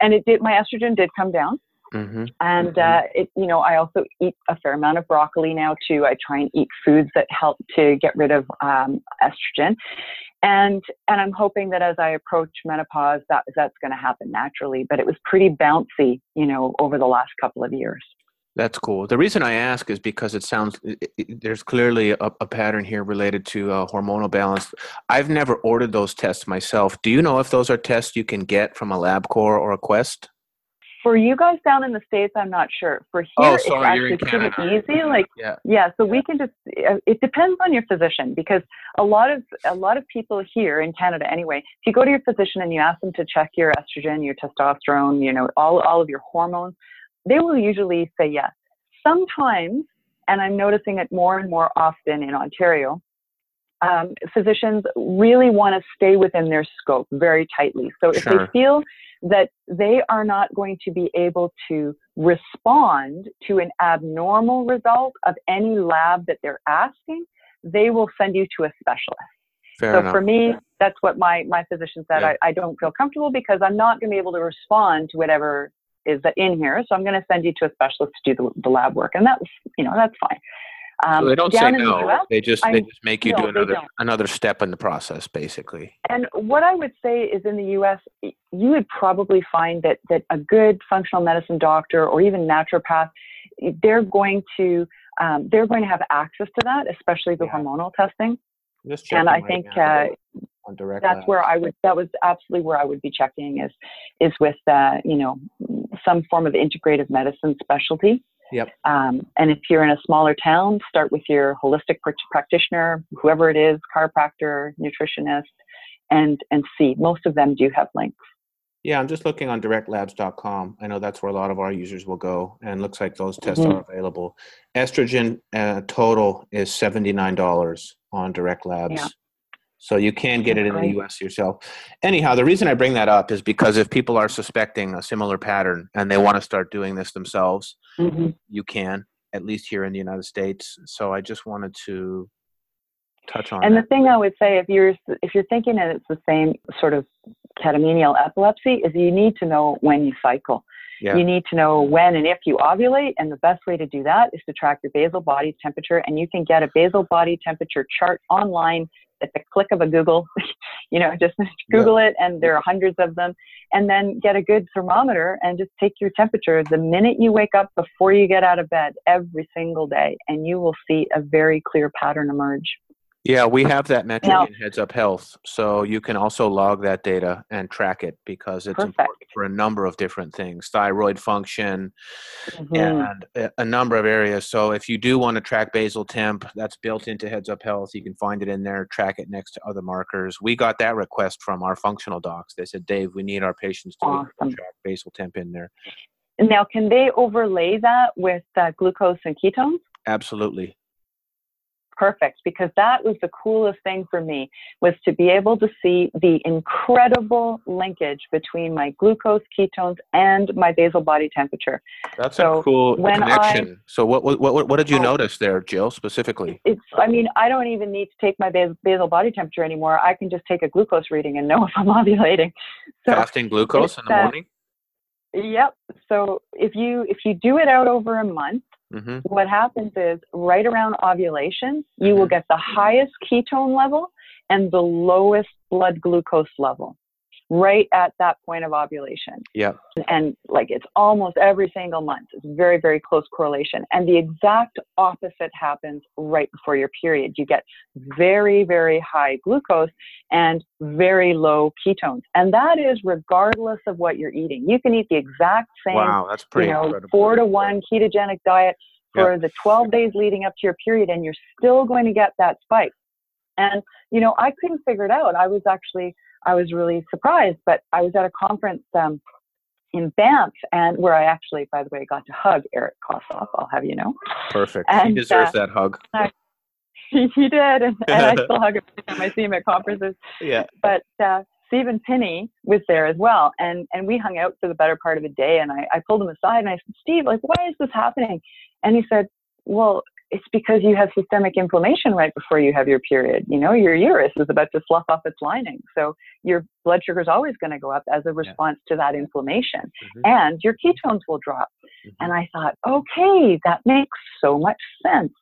and it did my estrogen did come down, Mhm. and Mhm. uh, it you know I also eat a fair amount of broccoli now too. I try and eat foods that help to get rid of um, estrogen, and and I'm hoping that as I approach menopause that that's going to happen naturally. But it was pretty bouncy, you know, over the last couple of years. That's cool. The reason I ask is because it sounds i i there's clearly a, a pattern here related to uh, hormonal balance. I've never ordered those tests myself. Do you know if those are tests you can get from a LabCorp or a Quest? For you guys down in the states, I'm not sure. For here, Oh, it's sorry, you're actually pretty easy. Like Yeah. yeah, so we can just. uh, It depends on your physician because a lot of a lot of people here in Canada, anyway, if you go to your physician and you ask them to check your estrogen, your testosterone, you know, all all of your hormones, they will usually say yes. Sometimes, and I'm noticing it more and more often in Ontario. Um, physicians really want to stay within their scope very tightly. So if Sure. they feel that they are not going to be able to respond to an abnormal result of any lab that they're asking, they will send you to a specialist. Fair so enough. for me, that's what my, my physician said. Yeah. I, I don't feel comfortable because I'm not going to be able to respond to whatever is in here. So I'm going to send you to a specialist to do the, the lab work. And that's, you know, that's fine. Um, so they don't say down the no. US, they just I- they just make you no, do another another step in the process, basically. And what I would say is in the US, you would probably find that, that a good functional medicine doctor or even naturopath, they're going to, um, they're going to have access to that, especially the Yeah. hormonal testing. Just And I right think, uh, on direct that's labs. where I would, that was absolutely where I would be checking is, is with, uh, you know, some form of integrative medicine specialty. Yep. Um, and if you're in a smaller town, start with your holistic pr- practitioner, whoever it is, chiropractor, nutritionist, and and see. Most of them do have links. Yeah, I'm just looking on directlabs.com. I know that's where a lot of our users will go, and looks like those tests Mhm. are available. Estrogen uh, total is $79 on Direct Labs. Yeah. So you can get it in the US yourself. Anyhow, the reason I bring that up is because if people are suspecting a similar pattern and they want to start doing this themselves, mm-hmm. you can, at least here in the United States. So I just wanted to touch on And the thing I would say, if you're if you're thinking that it's the same sort of catamenial epilepsy, is you need to know when you cycle. Yeah. You need to know when and if you ovulate, and the best way to do that is to track your basal body temperature. And you can get a basal body temperature chart online at the click of a Google. you know, just Google it, and there are hundreds of them. And then get a good thermometer and just take your temperature the minute you wake up before you get out of bed every single day, and you will see a very clear pattern emerge. Yeah, we have that metric in Heads Up Health. So you can also log that data and track it because it's Perfect. important for a number of different things thyroid function Mhm. and a- number of areas. So if you do want to track basal temp, that's built into Heads Up Health. You can find it in there, track it next to other markers. We got that request from our functional docs. They said, Dave, we need our patients to to Awesome. track basal temp in there. Now, can they overlay that with uh, glucose and ketones? Absolutely. Perfect because that was the coolest thing for me was to be able to see the incredible linkage between my glucose ketones and my basal body temperature That's So a cool when I- connection. so what, what what what did you Oh. notice there, Jill, specifically? it's i mean i don't even need to take my bas- basal body temperature anymore i can just take a glucose reading and know if i'm ovulating so Fasting glucose in the uh, morning? yep so if you if you do it out over a month hmm what happens is right around ovulation, you will Mhm. get the highest ketone level and the lowest blood glucose level right at that point of ovulation. Yeah. And like it's almost every single month. It's very, very close correlation. And the exact opposite happens right before your period. You get very, very high glucose and very low ketones. And that is regardless of what you're eating. You can eat the exact same Wow, that's pretty you know, incredible. four to one ketogenic diet for the 12 days leading up to your period, and you're still going to get that spike. And, you know, I couldn't figure it out. I was actually, I was really surprised, but I was at a conference um, in Banff, and where I actually, by the way, got to hug Eric Kossoff, I'll have you know. Perfect. he deserves uh, that hug. he did, and, and I still hug him every time I see him at conferences. Yeah. but uh, Stephen Phinney was there as well, and and we hung out for the better part of the day. And I, I pulled him aside and I said, Steve, like, why is this happening? And he said, Well, it's because you have systemic inflammation right before you have your period. You know, your uterus is about to slough off its lining, so your blood sugar is always going to go up as a response to that inflammation, Mhm. and your ketones will drop. Mhm. And I thought, okay, that makes so much sense.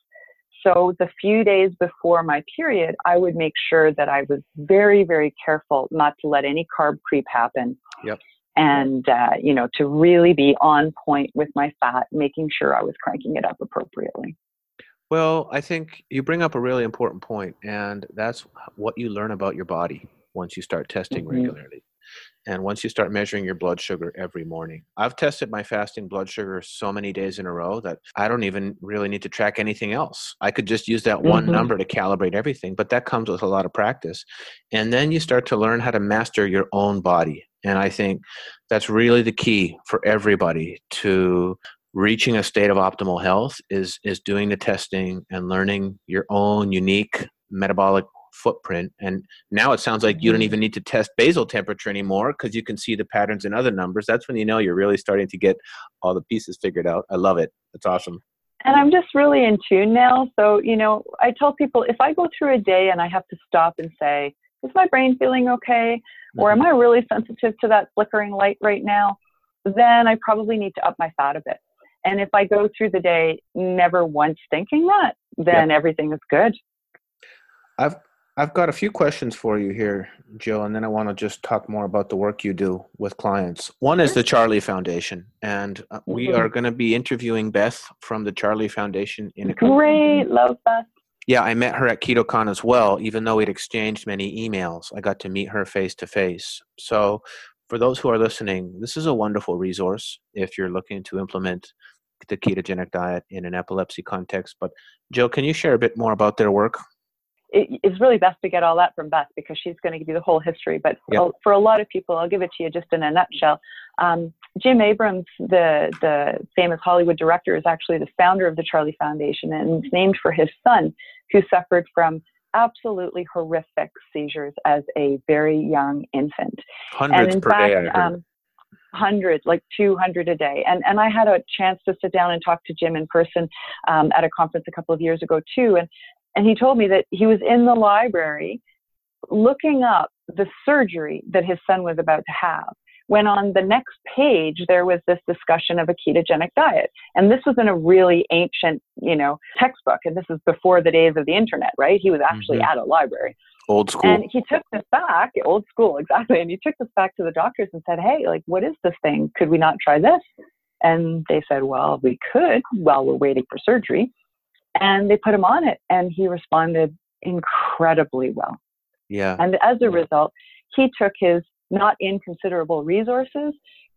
So the few days before my period, I would make sure that I was very, very careful not to let any carb creep happen. Yep. And, uh, you know, to really be on point with my fat, making sure I was cranking it up appropriately. Well, I think you bring up a really important point, and that's what you learn about your body once you start testing Mhm. regularly. And once you start measuring your blood sugar every morning. I've tested my fasting blood sugar so many days in a row that I don't even really need to track anything else. I could just use that one Mhm. number to calibrate everything, but that comes with a lot of practice. And then you start to learn how to master your own body. And I think that's really the key for everybody to reaching a state of optimal health is is doing the testing and learning your own unique metabolic footprint and now it sounds like you don't Mhm. even need to test basal temperature anymore because you can see the patterns in other numbers that's when you know you're really starting to get all the pieces figured out i love it that's awesome And I'm just really in tune now. So, you know, I tell people if I go through a day and I have to stop and say, is my brain feeling okay? Or am I really sensitive to that flickering light right now? Then I probably need to up my fat a bit. And if I go through the day never once thinking that, then everything is good. I've I've got a few questions for you here, Jill, and then I want to just talk more about the work you do with clients. One is the Charlie Foundation, and uh, we Mhm. are going to be interviewing Beth from the Charlie Foundation in a Great, love that. Yeah, I met her at KetoCon as well, even though we'd exchanged many emails. I got to meet her face to face. So, for those who are listening, this is a wonderful resource if you're looking to implement the ketogenic diet in an epilepsy context. But, Jill, can you share a bit more about their work? it, it's really best to get all that from Beth because she's going to give you the whole history. But Yep. for, for a lot of people, I'll give it to you just in a nutshell. Um, Jim Abrahams, the the famous Hollywood director, is actually the founder of the Charlie Foundation, and it's named for his son, who suffered from absolutely horrific seizures as a very young infant. Hundreds per fact, day, I heard. um, hundreds, like 200 a day. And and I had a chance to sit down and talk to Jim in person um, at a conference a couple of years ago too. And and he told me that he was in the library looking up the surgery that his son was about to have. When on the next page there was this discussion of a ketogenic diet, and this was in a really ancient, you know, textbook, and this is before the days of the internet, right? He was actually Mhm. at a library. Old school. And he took this back, old school, exactly. And he took this back to the doctors and said, Hey, like, what is this thing? Could we not try this? And they said, Well, we could while we're waiting for surgery. And they put him on it, and he responded incredibly well. yeah. And as a result, he took his not inconsiderable resources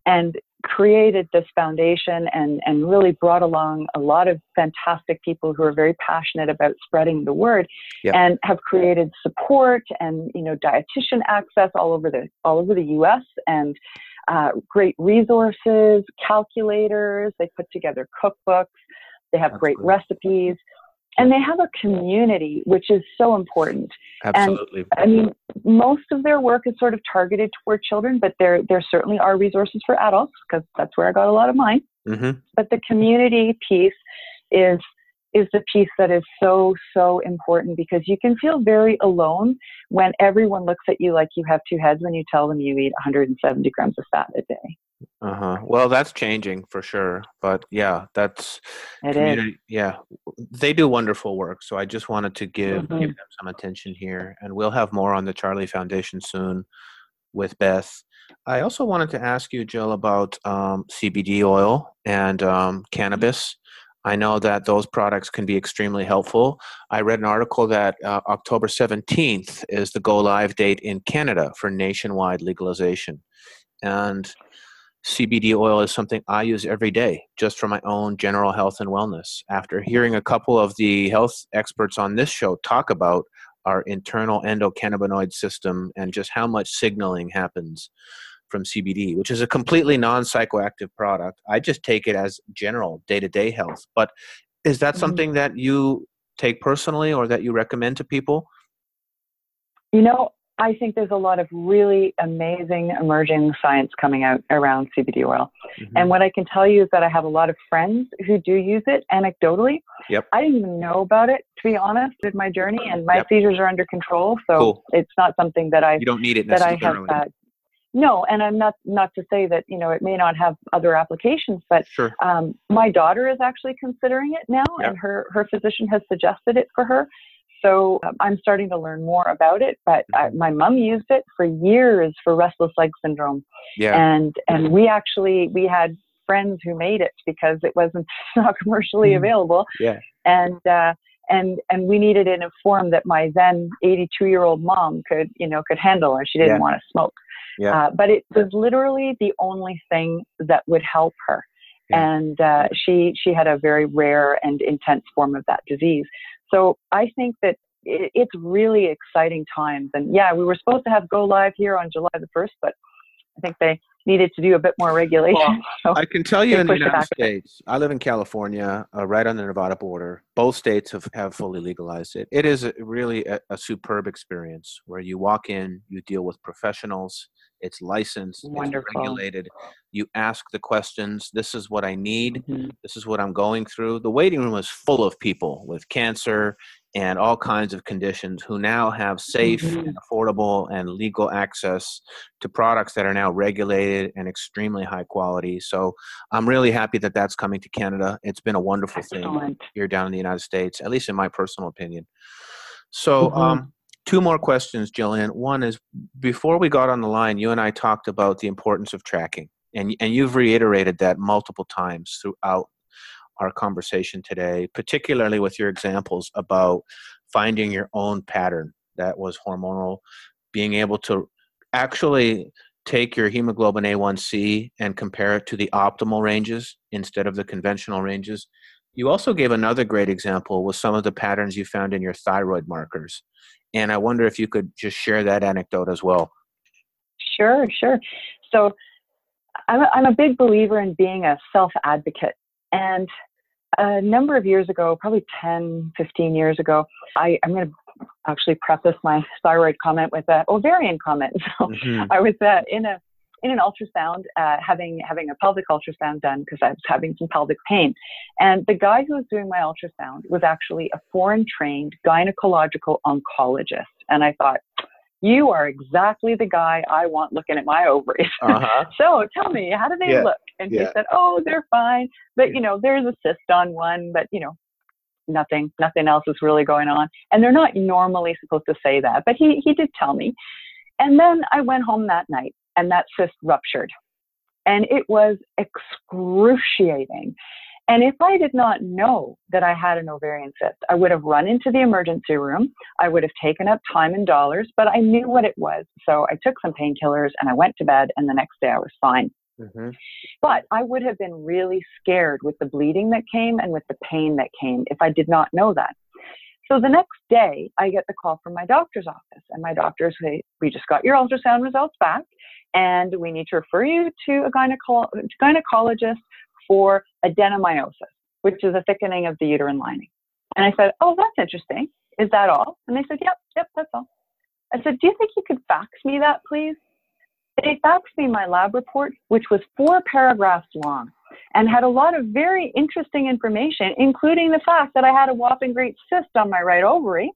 and created this foundation and, and really brought along a lot of fantastic people who are very passionate about spreading the word Yep. and have created support and you know dietitian access all over the all over the US and uh, great resources, calculators, they put together cookbooks, they have That's great great. recipes. And they have a community, which is so important. Absolutely. And, I mean, most of their work is sort of targeted toward children, but there there certainly are resources for adults because that's where I got a lot of mine. mm-hmm. But the community piece is is the piece that is so so important because you can feel very alone when everyone looks at you like you have two heads when you tell them you eat 170 grams of fat a day. Uh-huh. Well, that's changing for sure. But yeah, that's It is. yeah. They do wonderful work. So I just wanted to give Mhm. give them some attention here. And we'll have more on the Charlie Foundation soon with Beth. I also wanted to ask you, Jill, about um, CBD oil and um, cannabis. I know that those products can be extremely helpful. I read an article that uh, October 17th is the go live date in Canada for nationwide legalization. And CBD oil is something I use every day just for my own general health and wellness. After hearing a couple of the health experts on this show talk about our internal endocannabinoid system and just how much signaling happens from CBD, which is a completely non psychoactive product, I just take it as general day to day health. But is that Mhm. something that you take personally or that you recommend to people? You know, I think there's a lot of really amazing emerging science coming out around CBD oil. Mhm. And what I can tell you is that I have a lot of friends who do use it anecdotally. Yep. I didn't even know about it, to be honest, in my journey, and my Yep. seizures are under control. So Cool. it's not something that I you don't need it that I have necessarily. No, and I'm not not to say that you know it may not have other applications, but Sure. um, my daughter is actually considering it now, Yeah. and her her physician has suggested it for her. So um, I'm starting to learn more about it. But I, Mm-hmm. my mom used it for years for restless leg syndrome, Yeah. and and we actually we had friends who made it because it wasn't not commercially Mhm. available, Yeah. and uh, and and we needed it in a form that my then 82 year old mom could you know could handle, and she didn't Yeah. want to smoke. Yeah. Uh, but it was literally the only thing that would help her. Yeah. And uh, she she had a very rare and intense form of that disease. So I think that it, it's really exciting times. And yeah, we were supposed to have go live here on July the first, but I think they needed to do a bit more regulation. Well, so I can tell you in the United back a bit. States, I live in California, uh, right on the Nevada border. Both states have, have fully legalized it. It is a, really a, a superb experience where you walk in, you deal with professionals, it's licensed, Wonderful. it's regulated. You ask the questions. This is what I need. Mhm. This is what I'm going through. The waiting room is full of people with cancer and all kinds of conditions who now have safe Mhm. and affordable and legal access to products that are now regulated and extremely high quality. So I'm really happy that that's coming to Canada. It's been a wonderful thing excellent. here down in the United States, at least in my personal opinion. So, Mhm. um, two more questions, Jillian. One is before we got on the line, you and I talked about the importance of tracking, and and you've reiterated that multiple times throughout our conversation today, particularly with your examples about finding your own pattern that was hormonal, being able to actually take your hemoglobin A1C and compare it to the optimal ranges instead of the conventional ranges. You also gave another great example with some of the patterns you found in your thyroid markers. And I wonder if you could just share that anecdote as well. Sure, sure. So I'm a, big believer in being a self advocate. And a number of years ago, probably 10, 15 years ago, I, I'm going to actually preface my thyroid comment with an ovarian comment. So Mhm. I was uh, in a in an ultrasound, uh, having having a pelvic ultrasound done because I was having some pelvic pain, and the guy who was doing my ultrasound was actually a foreign trained gynecological oncologist, and I thought, you are exactly the guy I want looking at my ovaries. Uh-huh. so tell me, how do they Yeah, look? And he said, oh, they're fine, but you know, there's a cyst on one, but you know, nothing, nothing else is really going on. And they're not normally supposed to say that, but he he did tell me. And then I went home that night, and that cyst ruptured, and it was excruciating. And if I did not know that I had an ovarian cyst, I would have run into the emergency room. I would have taken up time and dollars, but I knew what it was. So I took some painkillers and I went to bed, and the next day I was fine. Mhm. But I would have been really scared with the bleeding that came and with the pain that came if I did not know that. So the next day, I get the call from my doctor's office, and my doctor says, "We just got your ultrasound results back, and we need to refer you to a gyneco- gynecologist for adenomyosis, which is a thickening of the uterine lining." And I said, Oh, that's interesting. Is that all? And they said, Yep, yep, that's all. I said, Do you think you could fax me that, please? They faxed me my lab report, which was four paragraphs long and had a lot of very interesting information, including the fact that I had a whopping great cyst on my right ovary,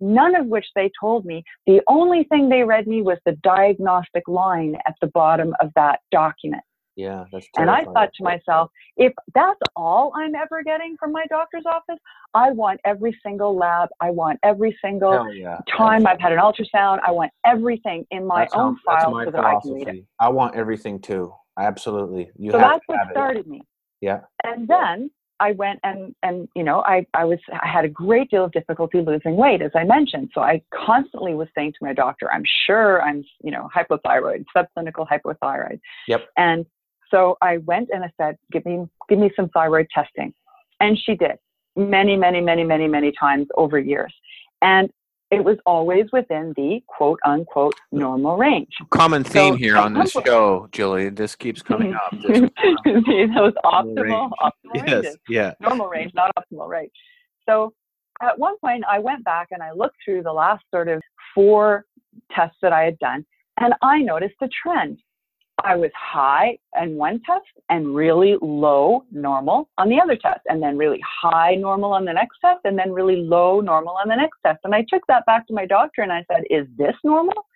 none of which they told me. The only thing they read me was the diagnostic line at the bottom of that document. Yeah, that's And I thought to myself, if that's all I'm ever getting from my doctor's office, I want every single lab. I want every single yeah. time I've had an ultrasound. I want everything in my own how- file my so that I can read it. I want everything too. Absolutely. You so have that's what have it. started me. Yeah. And then I went and and you know I I was I had a great deal of difficulty losing weight as I mentioned. So I constantly was saying to my doctor, I'm sure I'm you know hypothyroid, subclinical hypothyroid. Yep. And so I went and I said, give me give me some thyroid testing, and she did many many many many many times over years, and it was always within the quote unquote normal range. Common theme So, here on this show, Julie. This keeps coming mm-hmm. up. This- See, those optimal range. optimal yes, ranges yeah. normal range, not optimal, right? So at one point, I went back and I looked through the last sort of four tests that I had done, and I noticed a trend. I was high on one test and really low normal on the other test, and then really high normal on the next test, and then really low normal on the next test. And I took that back to my doctor and I said, Is this normal?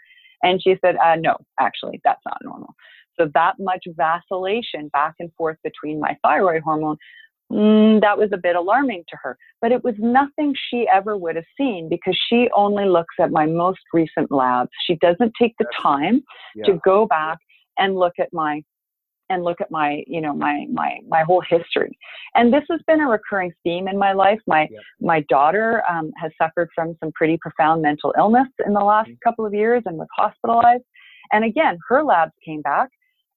And she said, uh, No, actually, that's not normal. So that much vacillation back and forth between my thyroid hormone mm, that was a bit alarming to her. But it was nothing she ever would have seen because she only looks at my most recent labs. She doesn't take the time Yeah. to go back and look at my and look at my you know my my my whole history. And this has been a recurring theme in my life. My my daughter um, has suffered from some pretty profound mental illness in the last Mhm. couple of years and was hospitalized. And again her labs came back.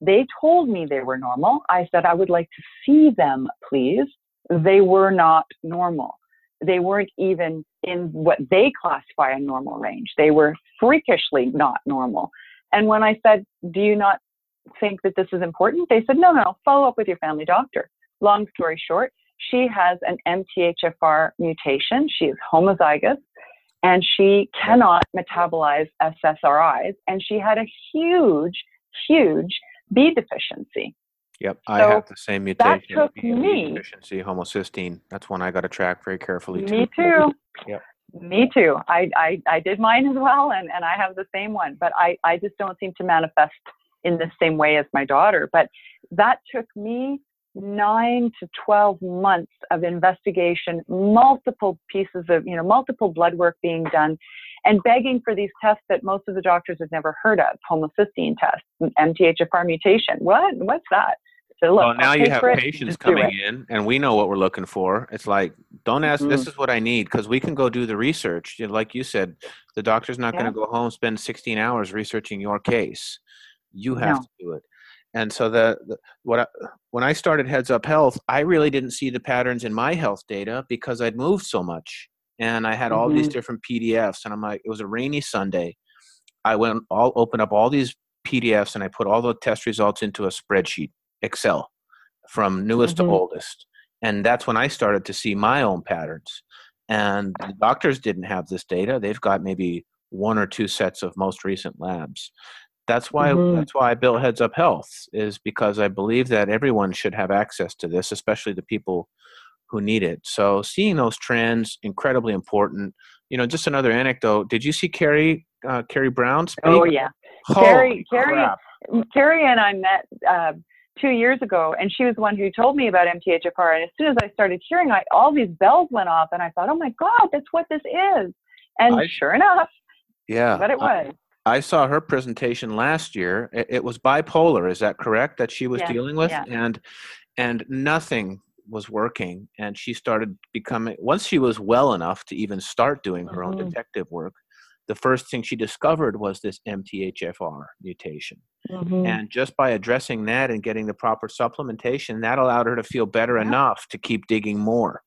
They told me they were normal. I said i would like to see them please. They were not normal. They weren't even in what they classify a normal range. They were freakishly not normal. And when i said do you not think that this is important? They said, no, no, follow up with your family doctor. Long story short, she has an MTHFR mutation. She is homozygous and she cannot metabolize SSRIs. And she had a huge, huge B deficiency. Yep, I have the same mutation. That took B- me- deficiency, homocysteine. That's one I got to track very carefully. Me too. Yep. Me too. I, I, I did mine as well, and, and I have the same one, but I, I just don't seem to manifest in the same way as my daughter. But that took me nine to 12 months of investigation, multiple pieces of, you know, multiple blood work being done, and begging for these tests that most of the doctors had never heard of homocysteine test, MTHFR mutation. What? What's that? So, look, well, now you have it, patients coming in, and we know what we're looking for. It's like, don't ask. This Mhm. is what I need because we can go do the research. You know, Like you said, the doctor's not Yeah. going to go home spend 16 hours researching your case. You have No. to do it. And so the, the what I, when I started Heads Up Health, I really didn't see the patterns in my health data because I'd moved so much, and I had all these Mhm. different PDFs. And I'm like, it was a rainy Sunday. I went all open up all these PDFs and I put all the test results into a spreadsheet, Excel, from newest Mhm. to oldest. And that's when I started to see my own patterns. And the doctors didn't have this data. They've got maybe one or two sets of most recent labs. That's why Mhm. that's why I built Heads Up Health is because I believe that everyone should have access to this, especially the people who need it. So seeing those trends incredibly important. You know, just another anecdote. Did you see Carrie uh, Carrie Brown speak? Oh, yeah. Holy Carrie- Carrie- crap. Carrie and I met uh, two years ago, and she was the one who told me about MTHFR. And as soon as I started hearing, I, all these bells went off, and I thought, "Oh my God, that's what this is!" And I- sure enough, Yeah, but it was. I saw her presentation last year. It, it was bipolar. Is that correct? That she was Yeah, dealing with, yeah. and and nothing was working. And she started becoming once she was well enough to even start doing her own Mhm. detective work. The first thing she discovered was this MTHFR mutation, Mhm. and just by addressing that and getting the proper supplementation, that allowed her to feel better Yeah. enough to keep digging more.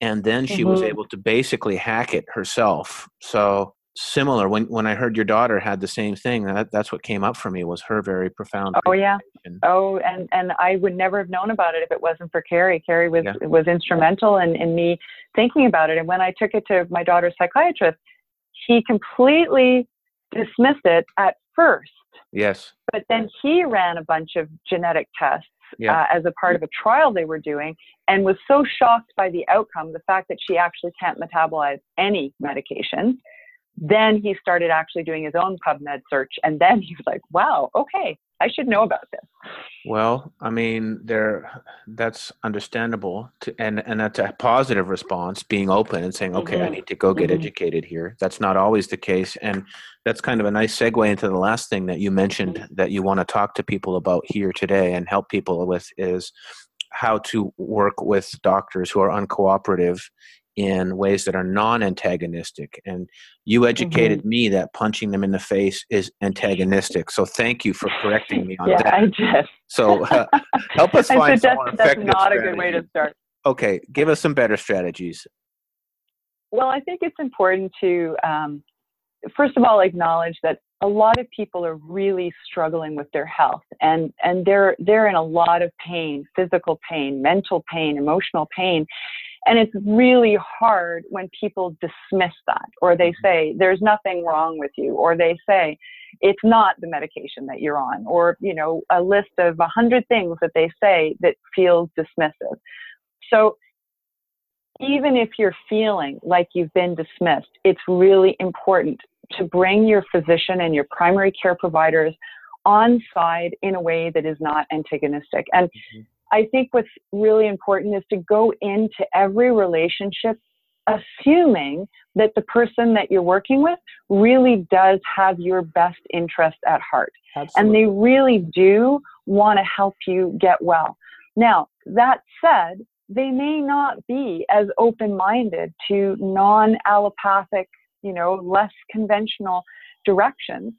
And then she was Mhm. able to basically hack it herself. So similar when when I heard your daughter had the same thing. That that's what came up for me was her very profound. Oh yeah. Oh, and and I would never have known about it if it wasn't for Carrie. Carrie was Yeah. was instrumental in in me thinking about it. And when I took it to my daughter's psychiatrist, he completely dismissed it at first. Yes. But then he ran a bunch of genetic tests Yeah. uh, as a part of a trial they were doing and was so shocked by the outcome, the fact that she actually can't metabolize any medication. Then he started actually doing his own PubMed search. And then he was like, wow, okay, I should know about this. Well, I mean, there that's understandable, to, and and that's a positive response, being open and saying, "Okay, I Mhm. need to go get Mhm. educated here." That's not always the case, and that's kind of a nice segue into the last thing that you mentioned Mm-hmm. that you want to talk to people about here today and help people with is how to work with doctors who are uncooperative in ways that are non-antagonistic and you educated me that punching them in the face is antagonistic so thank you for correcting me on yeah, that I did. so uh, help us I find some suggest that's effective not a good way to start. Okay, give us some better strategies. Well, I think it's important to, um, first of all, acknowledge that a lot of people are really struggling with their health, and and they're they're in a lot of pain, physical pain, mental pain, emotional pain, and it's really hard when people dismiss that, or they say there's nothing wrong with you, or they say it's not the medication that you're on, or you know a list of a hundred things that they say that feels dismissive. So even if you're feeling like you've been dismissed, it's really important to bring your physician and your primary care providers on side in a way that is not antagonistic. And Mhm. I think what's really important is to go into every relationship assuming that the person that you're working with really does have your best interest at heart and they really do want to help you get well. Now, that said, they may not be as open minded to non allopathic, you know, less conventional directions.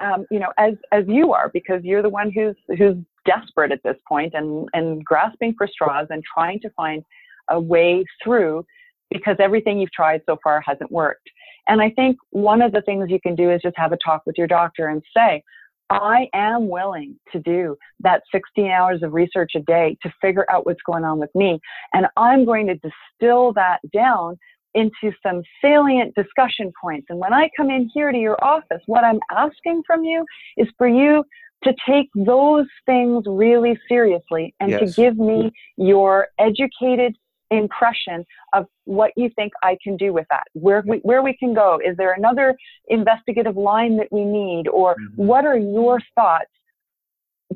Um, you know, as as you are, because you're the one who's who's desperate at this point and and grasping for straws and trying to find a way through, because everything you've tried so far hasn't worked. And I think one of the things you can do is just have a talk with your doctor and say, I am willing to do that 16 hours of research a day to figure out what's going on with me. And I'm going to distill that down into some salient discussion points. And when I come in here to your office, what I'm asking from you is for you to take those things really seriously and to give me your educated impression of what you think I can do with that, where we, where we can go. Is there another investigative line that we need, or Mhm. what are your thoughts?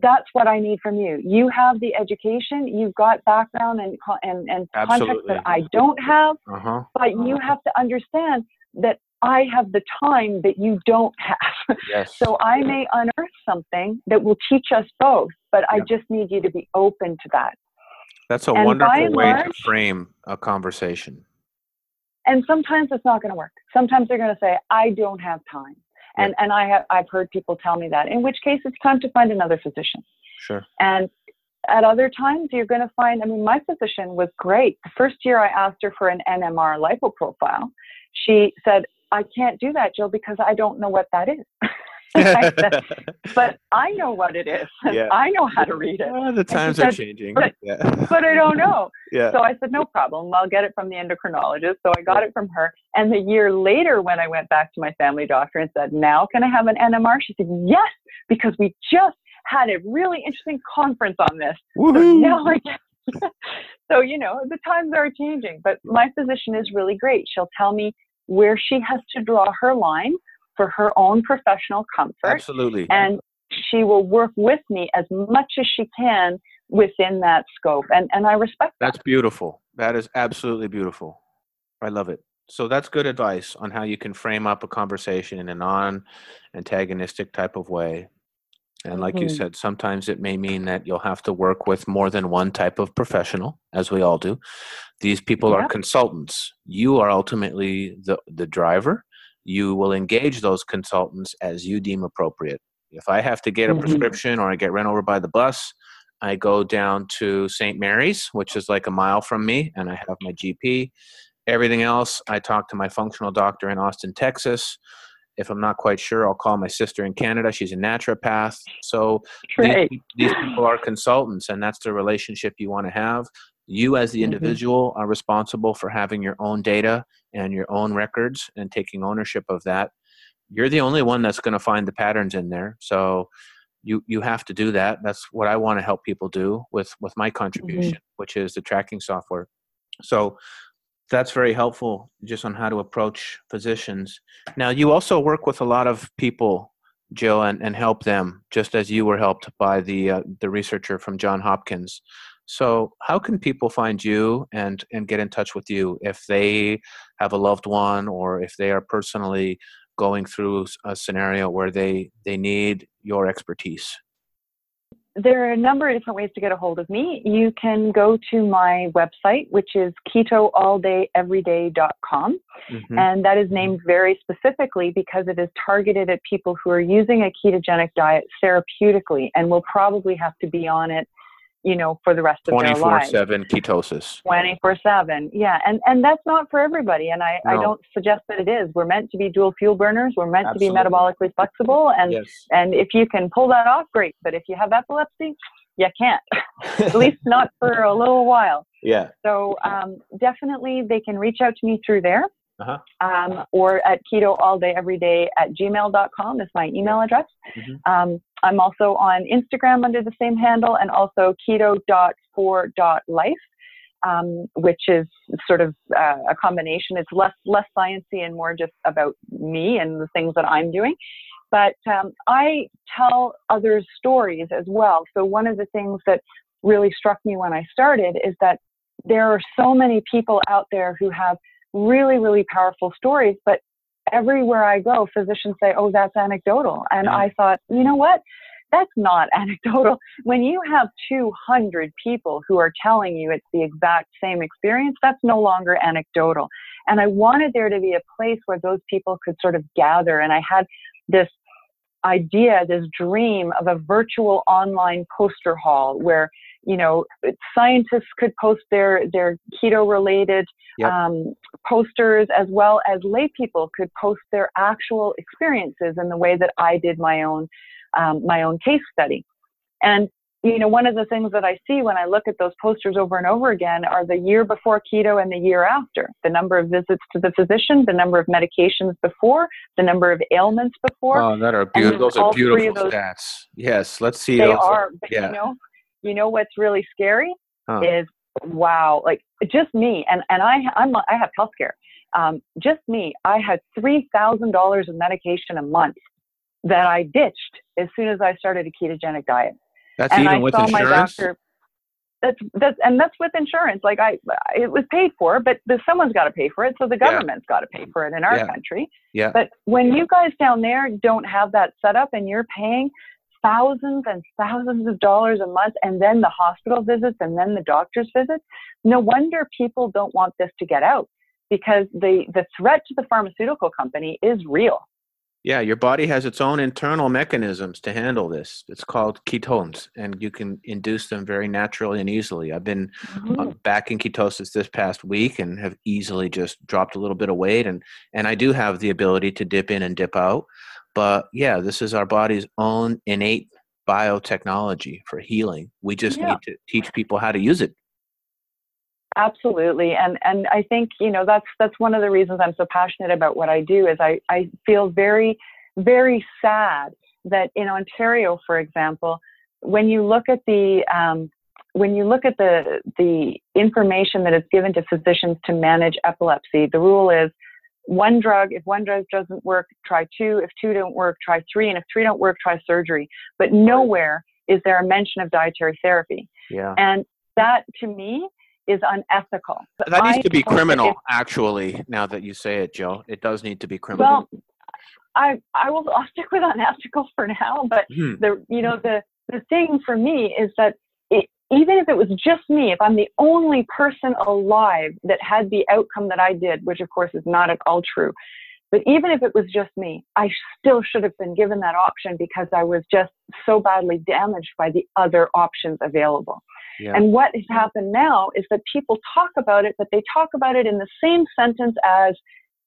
That's what I need from you. You have the education, you've got background and and, and context that I don't have, Uh huh. but you have to understand that I have the time that you don't have. Yes. So I may unearth something that will teach us both, but I just need you to be open to that. That's a and wonderful way to frame a conversation. And sometimes it's not going to work. Sometimes they're going to say, "I don't have time," and and I have I've heard people tell me that. In which case, it's time to find another physician. Sure. And at other times, you're going to find. I mean, my physician was great. The first year I asked her for an NMR lipo profile, she said, "I can't do that, Jill, because I don't know what that is." But I know what it is. Yeah. I know how to read it, Ah, the times are said, changing. "But- yeah. but I don't know. yeah. So I said, no problem. I'll get it from the endocrinologist. So I got it from her. And the year later, when I went back to my family doctor and said, now can I have an NMR? She said, yes, because we just had a really interesting conference on this. So now I get. so, you know, the times are changing. But my physician is really great. She'll tell me where she has to draw her line for her own professional comfort Absolutely. and she will work with me as much as she can within that scope and and i respect that That's beautiful. That is absolutely beautiful. I love it. So that's good advice on how you can frame up a conversation in a non-antagonistic type of way. And like you Mhm. said, sometimes it may mean that you'll have to work with more than one type of professional, as we all do. These people are consultants. You are ultimately the, the driver. You will engage those consultants as you deem appropriate. If I have to get a Mhm. prescription or I get run over by the bus, I go down to St. Mary's, which is like a mile from me, and I have my GP, Everything else, I talk to my functional doctor in Austin, Texas. If I'm not quite sure, I'll call my sister in Canada. She's a naturopath. So these, these people are consultants, and that's the relationship you want to have. You, as the Mhm. individual, are responsible for having your own data and your own records and taking ownership of that. You're the only one that's going to find the patterns in there. So you you have to do that. That's what I want to help people do with with my contribution, which is the tracking software. So that's very helpful just on how to approach physicians. Now you also work with a lot of people, Jill, and, and help them just as you were helped by the uh, the researcher from John Hopkins. So how can people find you and and get in touch with you if they have a loved one or if they are personally going through a scenario where they they need your expertise? There are a number of different ways to get a hold of me. You can go to my website, which is ketoalldayeveryday.com. Mhm. And that is named very specifically because it is targeted at people who are using a ketogenic diet therapeutically and will probably have to be on it, you know, for the rest of their lives. 24-7 ketosis. 24 7 yeah and and that's not for everybody and i i don't suggest that it is we're meant to be dual fuel burners we're meant Absolutely. to be metabolically flexible and Yes. and if you can pull that off great but if you have epilepsy you can't at least not for a little while yeah. so um, definitely they can reach out to me through there Uh-huh. um, or at keto all day every day at gmail.com is my email address Mhm. um, i'm also on instagram under the same handle and also keto.for.life um, which is sort of uh, a combination it's less less sciencey and more just about me and the things that i'm doing but um, I tell others stories as well. So one of the things that really struck me when I started is that there are so many people out there who have really, really powerful stories, but everywhere I go, physicians say, oh, that's anecdotal. And Yeah. I thought, you know what? That's not anecdotal. When you have 200 people who are telling you it's the exact same experience, that's no longer anecdotal. And I wanted there to be a place where those people could sort of gather. And I had this idea, this dream of a virtual online poster hall where, you know, scientists could post their, their keto related Yep. um, posters as well as lay people could post their actual experiences in the way that I did my own, um, my own case study. And you know, one of the things that I see when I look at those posters over and over again are the year before keto and the year after. The number of visits to the physician, the number of medications before, the number of ailments before. Oh, that are beautiful. Those are beautiful those- stats. Yes, let's see. they those. are, but yeah. you know, you know what's really scary Huh. is wow, like just me, and and I I'm I have healthcare. Um, just me, I had three thousand dollars of medication a month that I ditched as soon as I started a ketogenic diet. That's and even I with saw my doctor. That's that's and that's with insurance. Like I, it was paid for, but the, someone's got to pay for it, so the Yeah. government's got to pay for it in our Yeah. country. Yeah. But when you guys down there don't have that set up, and you're paying thousands and thousands of dollars a month, and then the hospital visits, and then the doctor's visits, no wonder people don't want this to get out because the the threat to the pharmaceutical company is real. Yeah, your body has its own internal mechanisms to handle this. It's called ketones, and you can induce them very naturally and easily. I've been uh, back in ketosis this past week and have easily just dropped a little bit of weight, and and I do have the ability to dip in and dip out. But yeah, this is our body's own innate biotechnology for healing. We just Yeah. need to teach people how to use it. Absolutely. And and I think, you know, that's that's one of the reasons I'm so passionate about what I do is I, I feel very, very sad that in Ontario, for example, when you look at the um, when you look at the the information that is given to physicians to manage epilepsy, the rule is one drug. If one drug doesn't work, try two. If two don't work, try three. And if three don't work, try surgery. But nowhere is there a mention of dietary therapy. Yeah, And that to me is unethical. that needs I to be criminal. Actually, now that you say it, Joe, it does need to be criminal. Well, I I will I'll stick with unethical for now, but Hmm. the you know the the thing for me is that it, even if it was just me, if I'm the only person alive that had the outcome that I did, which of course is not at all true, But even if it was just me, I still should have been given that option because I was just so badly damaged by the other options available. Yeah. And what has happened now is that people talk about it, but they talk about it in the same sentence as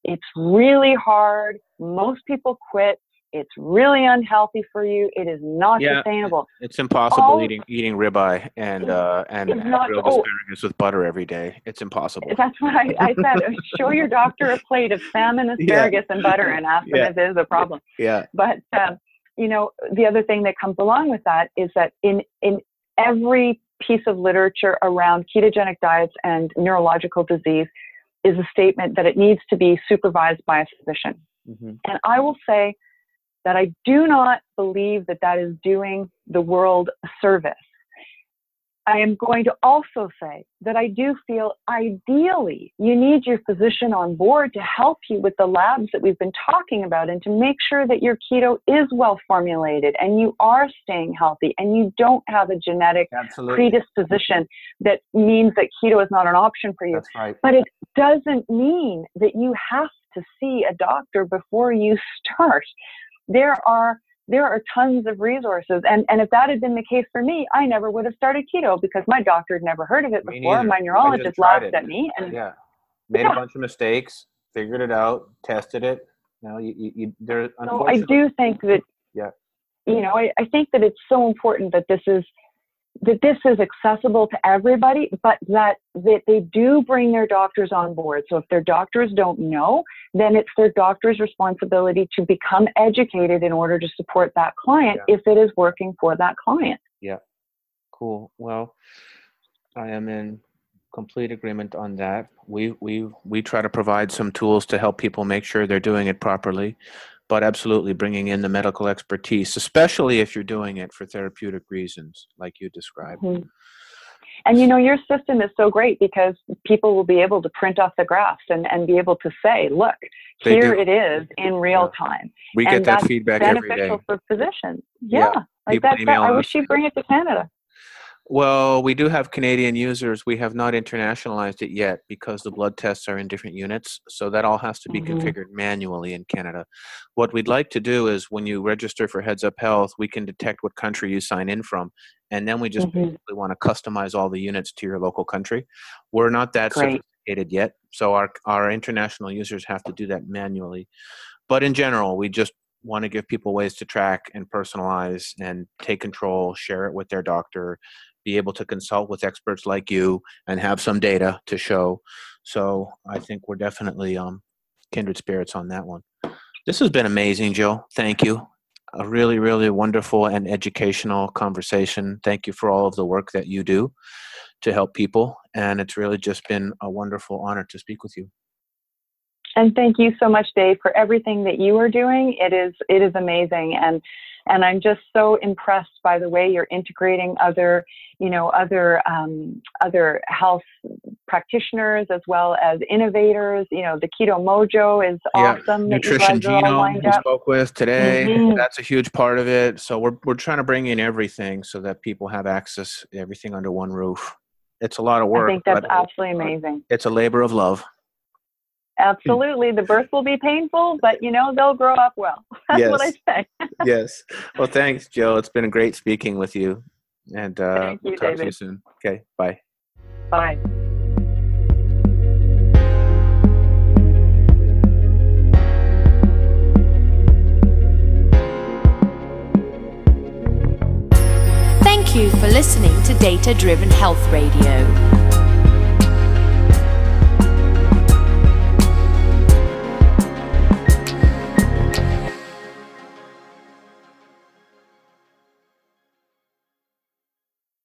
it's really hard. Most people quit. It's really unhealthy for you. It is not Yeah. sustainable. It's impossible All- eating eating ribeye and uh, and It's not- grilled oh. asparagus with butter every day. It's impossible. That's what I, I said. Show your doctor a plate of salmon, asparagus, and butter and ask them Yeah. if there's a problem. Yeah. But um, you know, the other thing that comes along with that is that in in every piece of literature around ketogenic diets and neurological disease is a statement that it needs to be supervised by a physician. hmm And I will say that I do not believe that that is doing the world a service. I am going to also say that I do feel ideally you need your physician on board to help you with the labs that we've been talking about and to make sure that your keto is well formulated and you are staying healthy and you don't have a genetic Absolutely. predisposition that means that keto is not an option for you. That's right. But it doesn't mean that you have to see a doctor before you start. There are there are tons of resources, and and if that had been the case for me, I never would have started keto because my doctor had never heard of it before. My neurologist laughed it. at me, and Yeah. Made Yeah. a bunch of mistakes, figured it out, tested it. You know, you, you, you there. so I do think that Yeah. you know I, I think that it's so important that this is that this is accessible to everybody, but that, that they do bring their doctors on board. So if their doctors don't know, then it's their doctor's responsibility to become educated in order to support that client if it is working for that client. Yeah. Cool. Well, I am in complete agreement on that. We we we try to provide some tools to help people make sure they're doing it properly, but absolutely bringing in the medical expertise, especially if you're doing it for therapeutic reasons, like you described. Mhm. And you know, your system is so great because people will be able to print off the graphs and, and be able to say, look, They here do. it is in real time. We And get that feedback every day. Beneficial for physicians. Yeah. Yeah. Like that, that, I wish you'd bring it to Canada. Well, we do have Canadian users. We have not internationalized it yet because the blood tests are in different units. So that all has to be Mhm. configured manually in Canada. What we'd like to do is when you register for Heads Up Health, we can detect what country you sign in from. And then we just Mhm. basically want to customize all the units to your local country. We're not that Great. sophisticated yet. So our, our international users have to do that manually. But in general, we just want to give people ways to track and personalize and take control, share it with their doctor, be able to consult with experts like you and have some data to show. So I think we're definitely um, kindred spirits on that one. This has been amazing, Jill. Thank you. A really, really wonderful and educational conversation. Thank you for all of the work that you do to help people. And it's really just been a wonderful honor to speak with you. And thank you so much, Dave, for everything that you are doing. It is it is amazing, and and I'm just so impressed by the way you're integrating other, you know, other um, other health practitioners as well as innovators. You know, the Keto Mojo is Yeah, awesome. Nutrition Genome we spoke with today. Mhm. That's a huge part of it. So we're we're trying to bring in everything so that people have access everything under one roof. It's a lot of work. I think that's absolutely amazing. It's a labor of love. Absolutely, the birth will be painful, but you know they'll grow up well. That's what I say. yes. Well, thanks, Jill. It's been great speaking with you. And uh, Thank we'll you, talk to you soon. Okay. Bye. Bye. Thank you for listening to Data Driven Health Radio.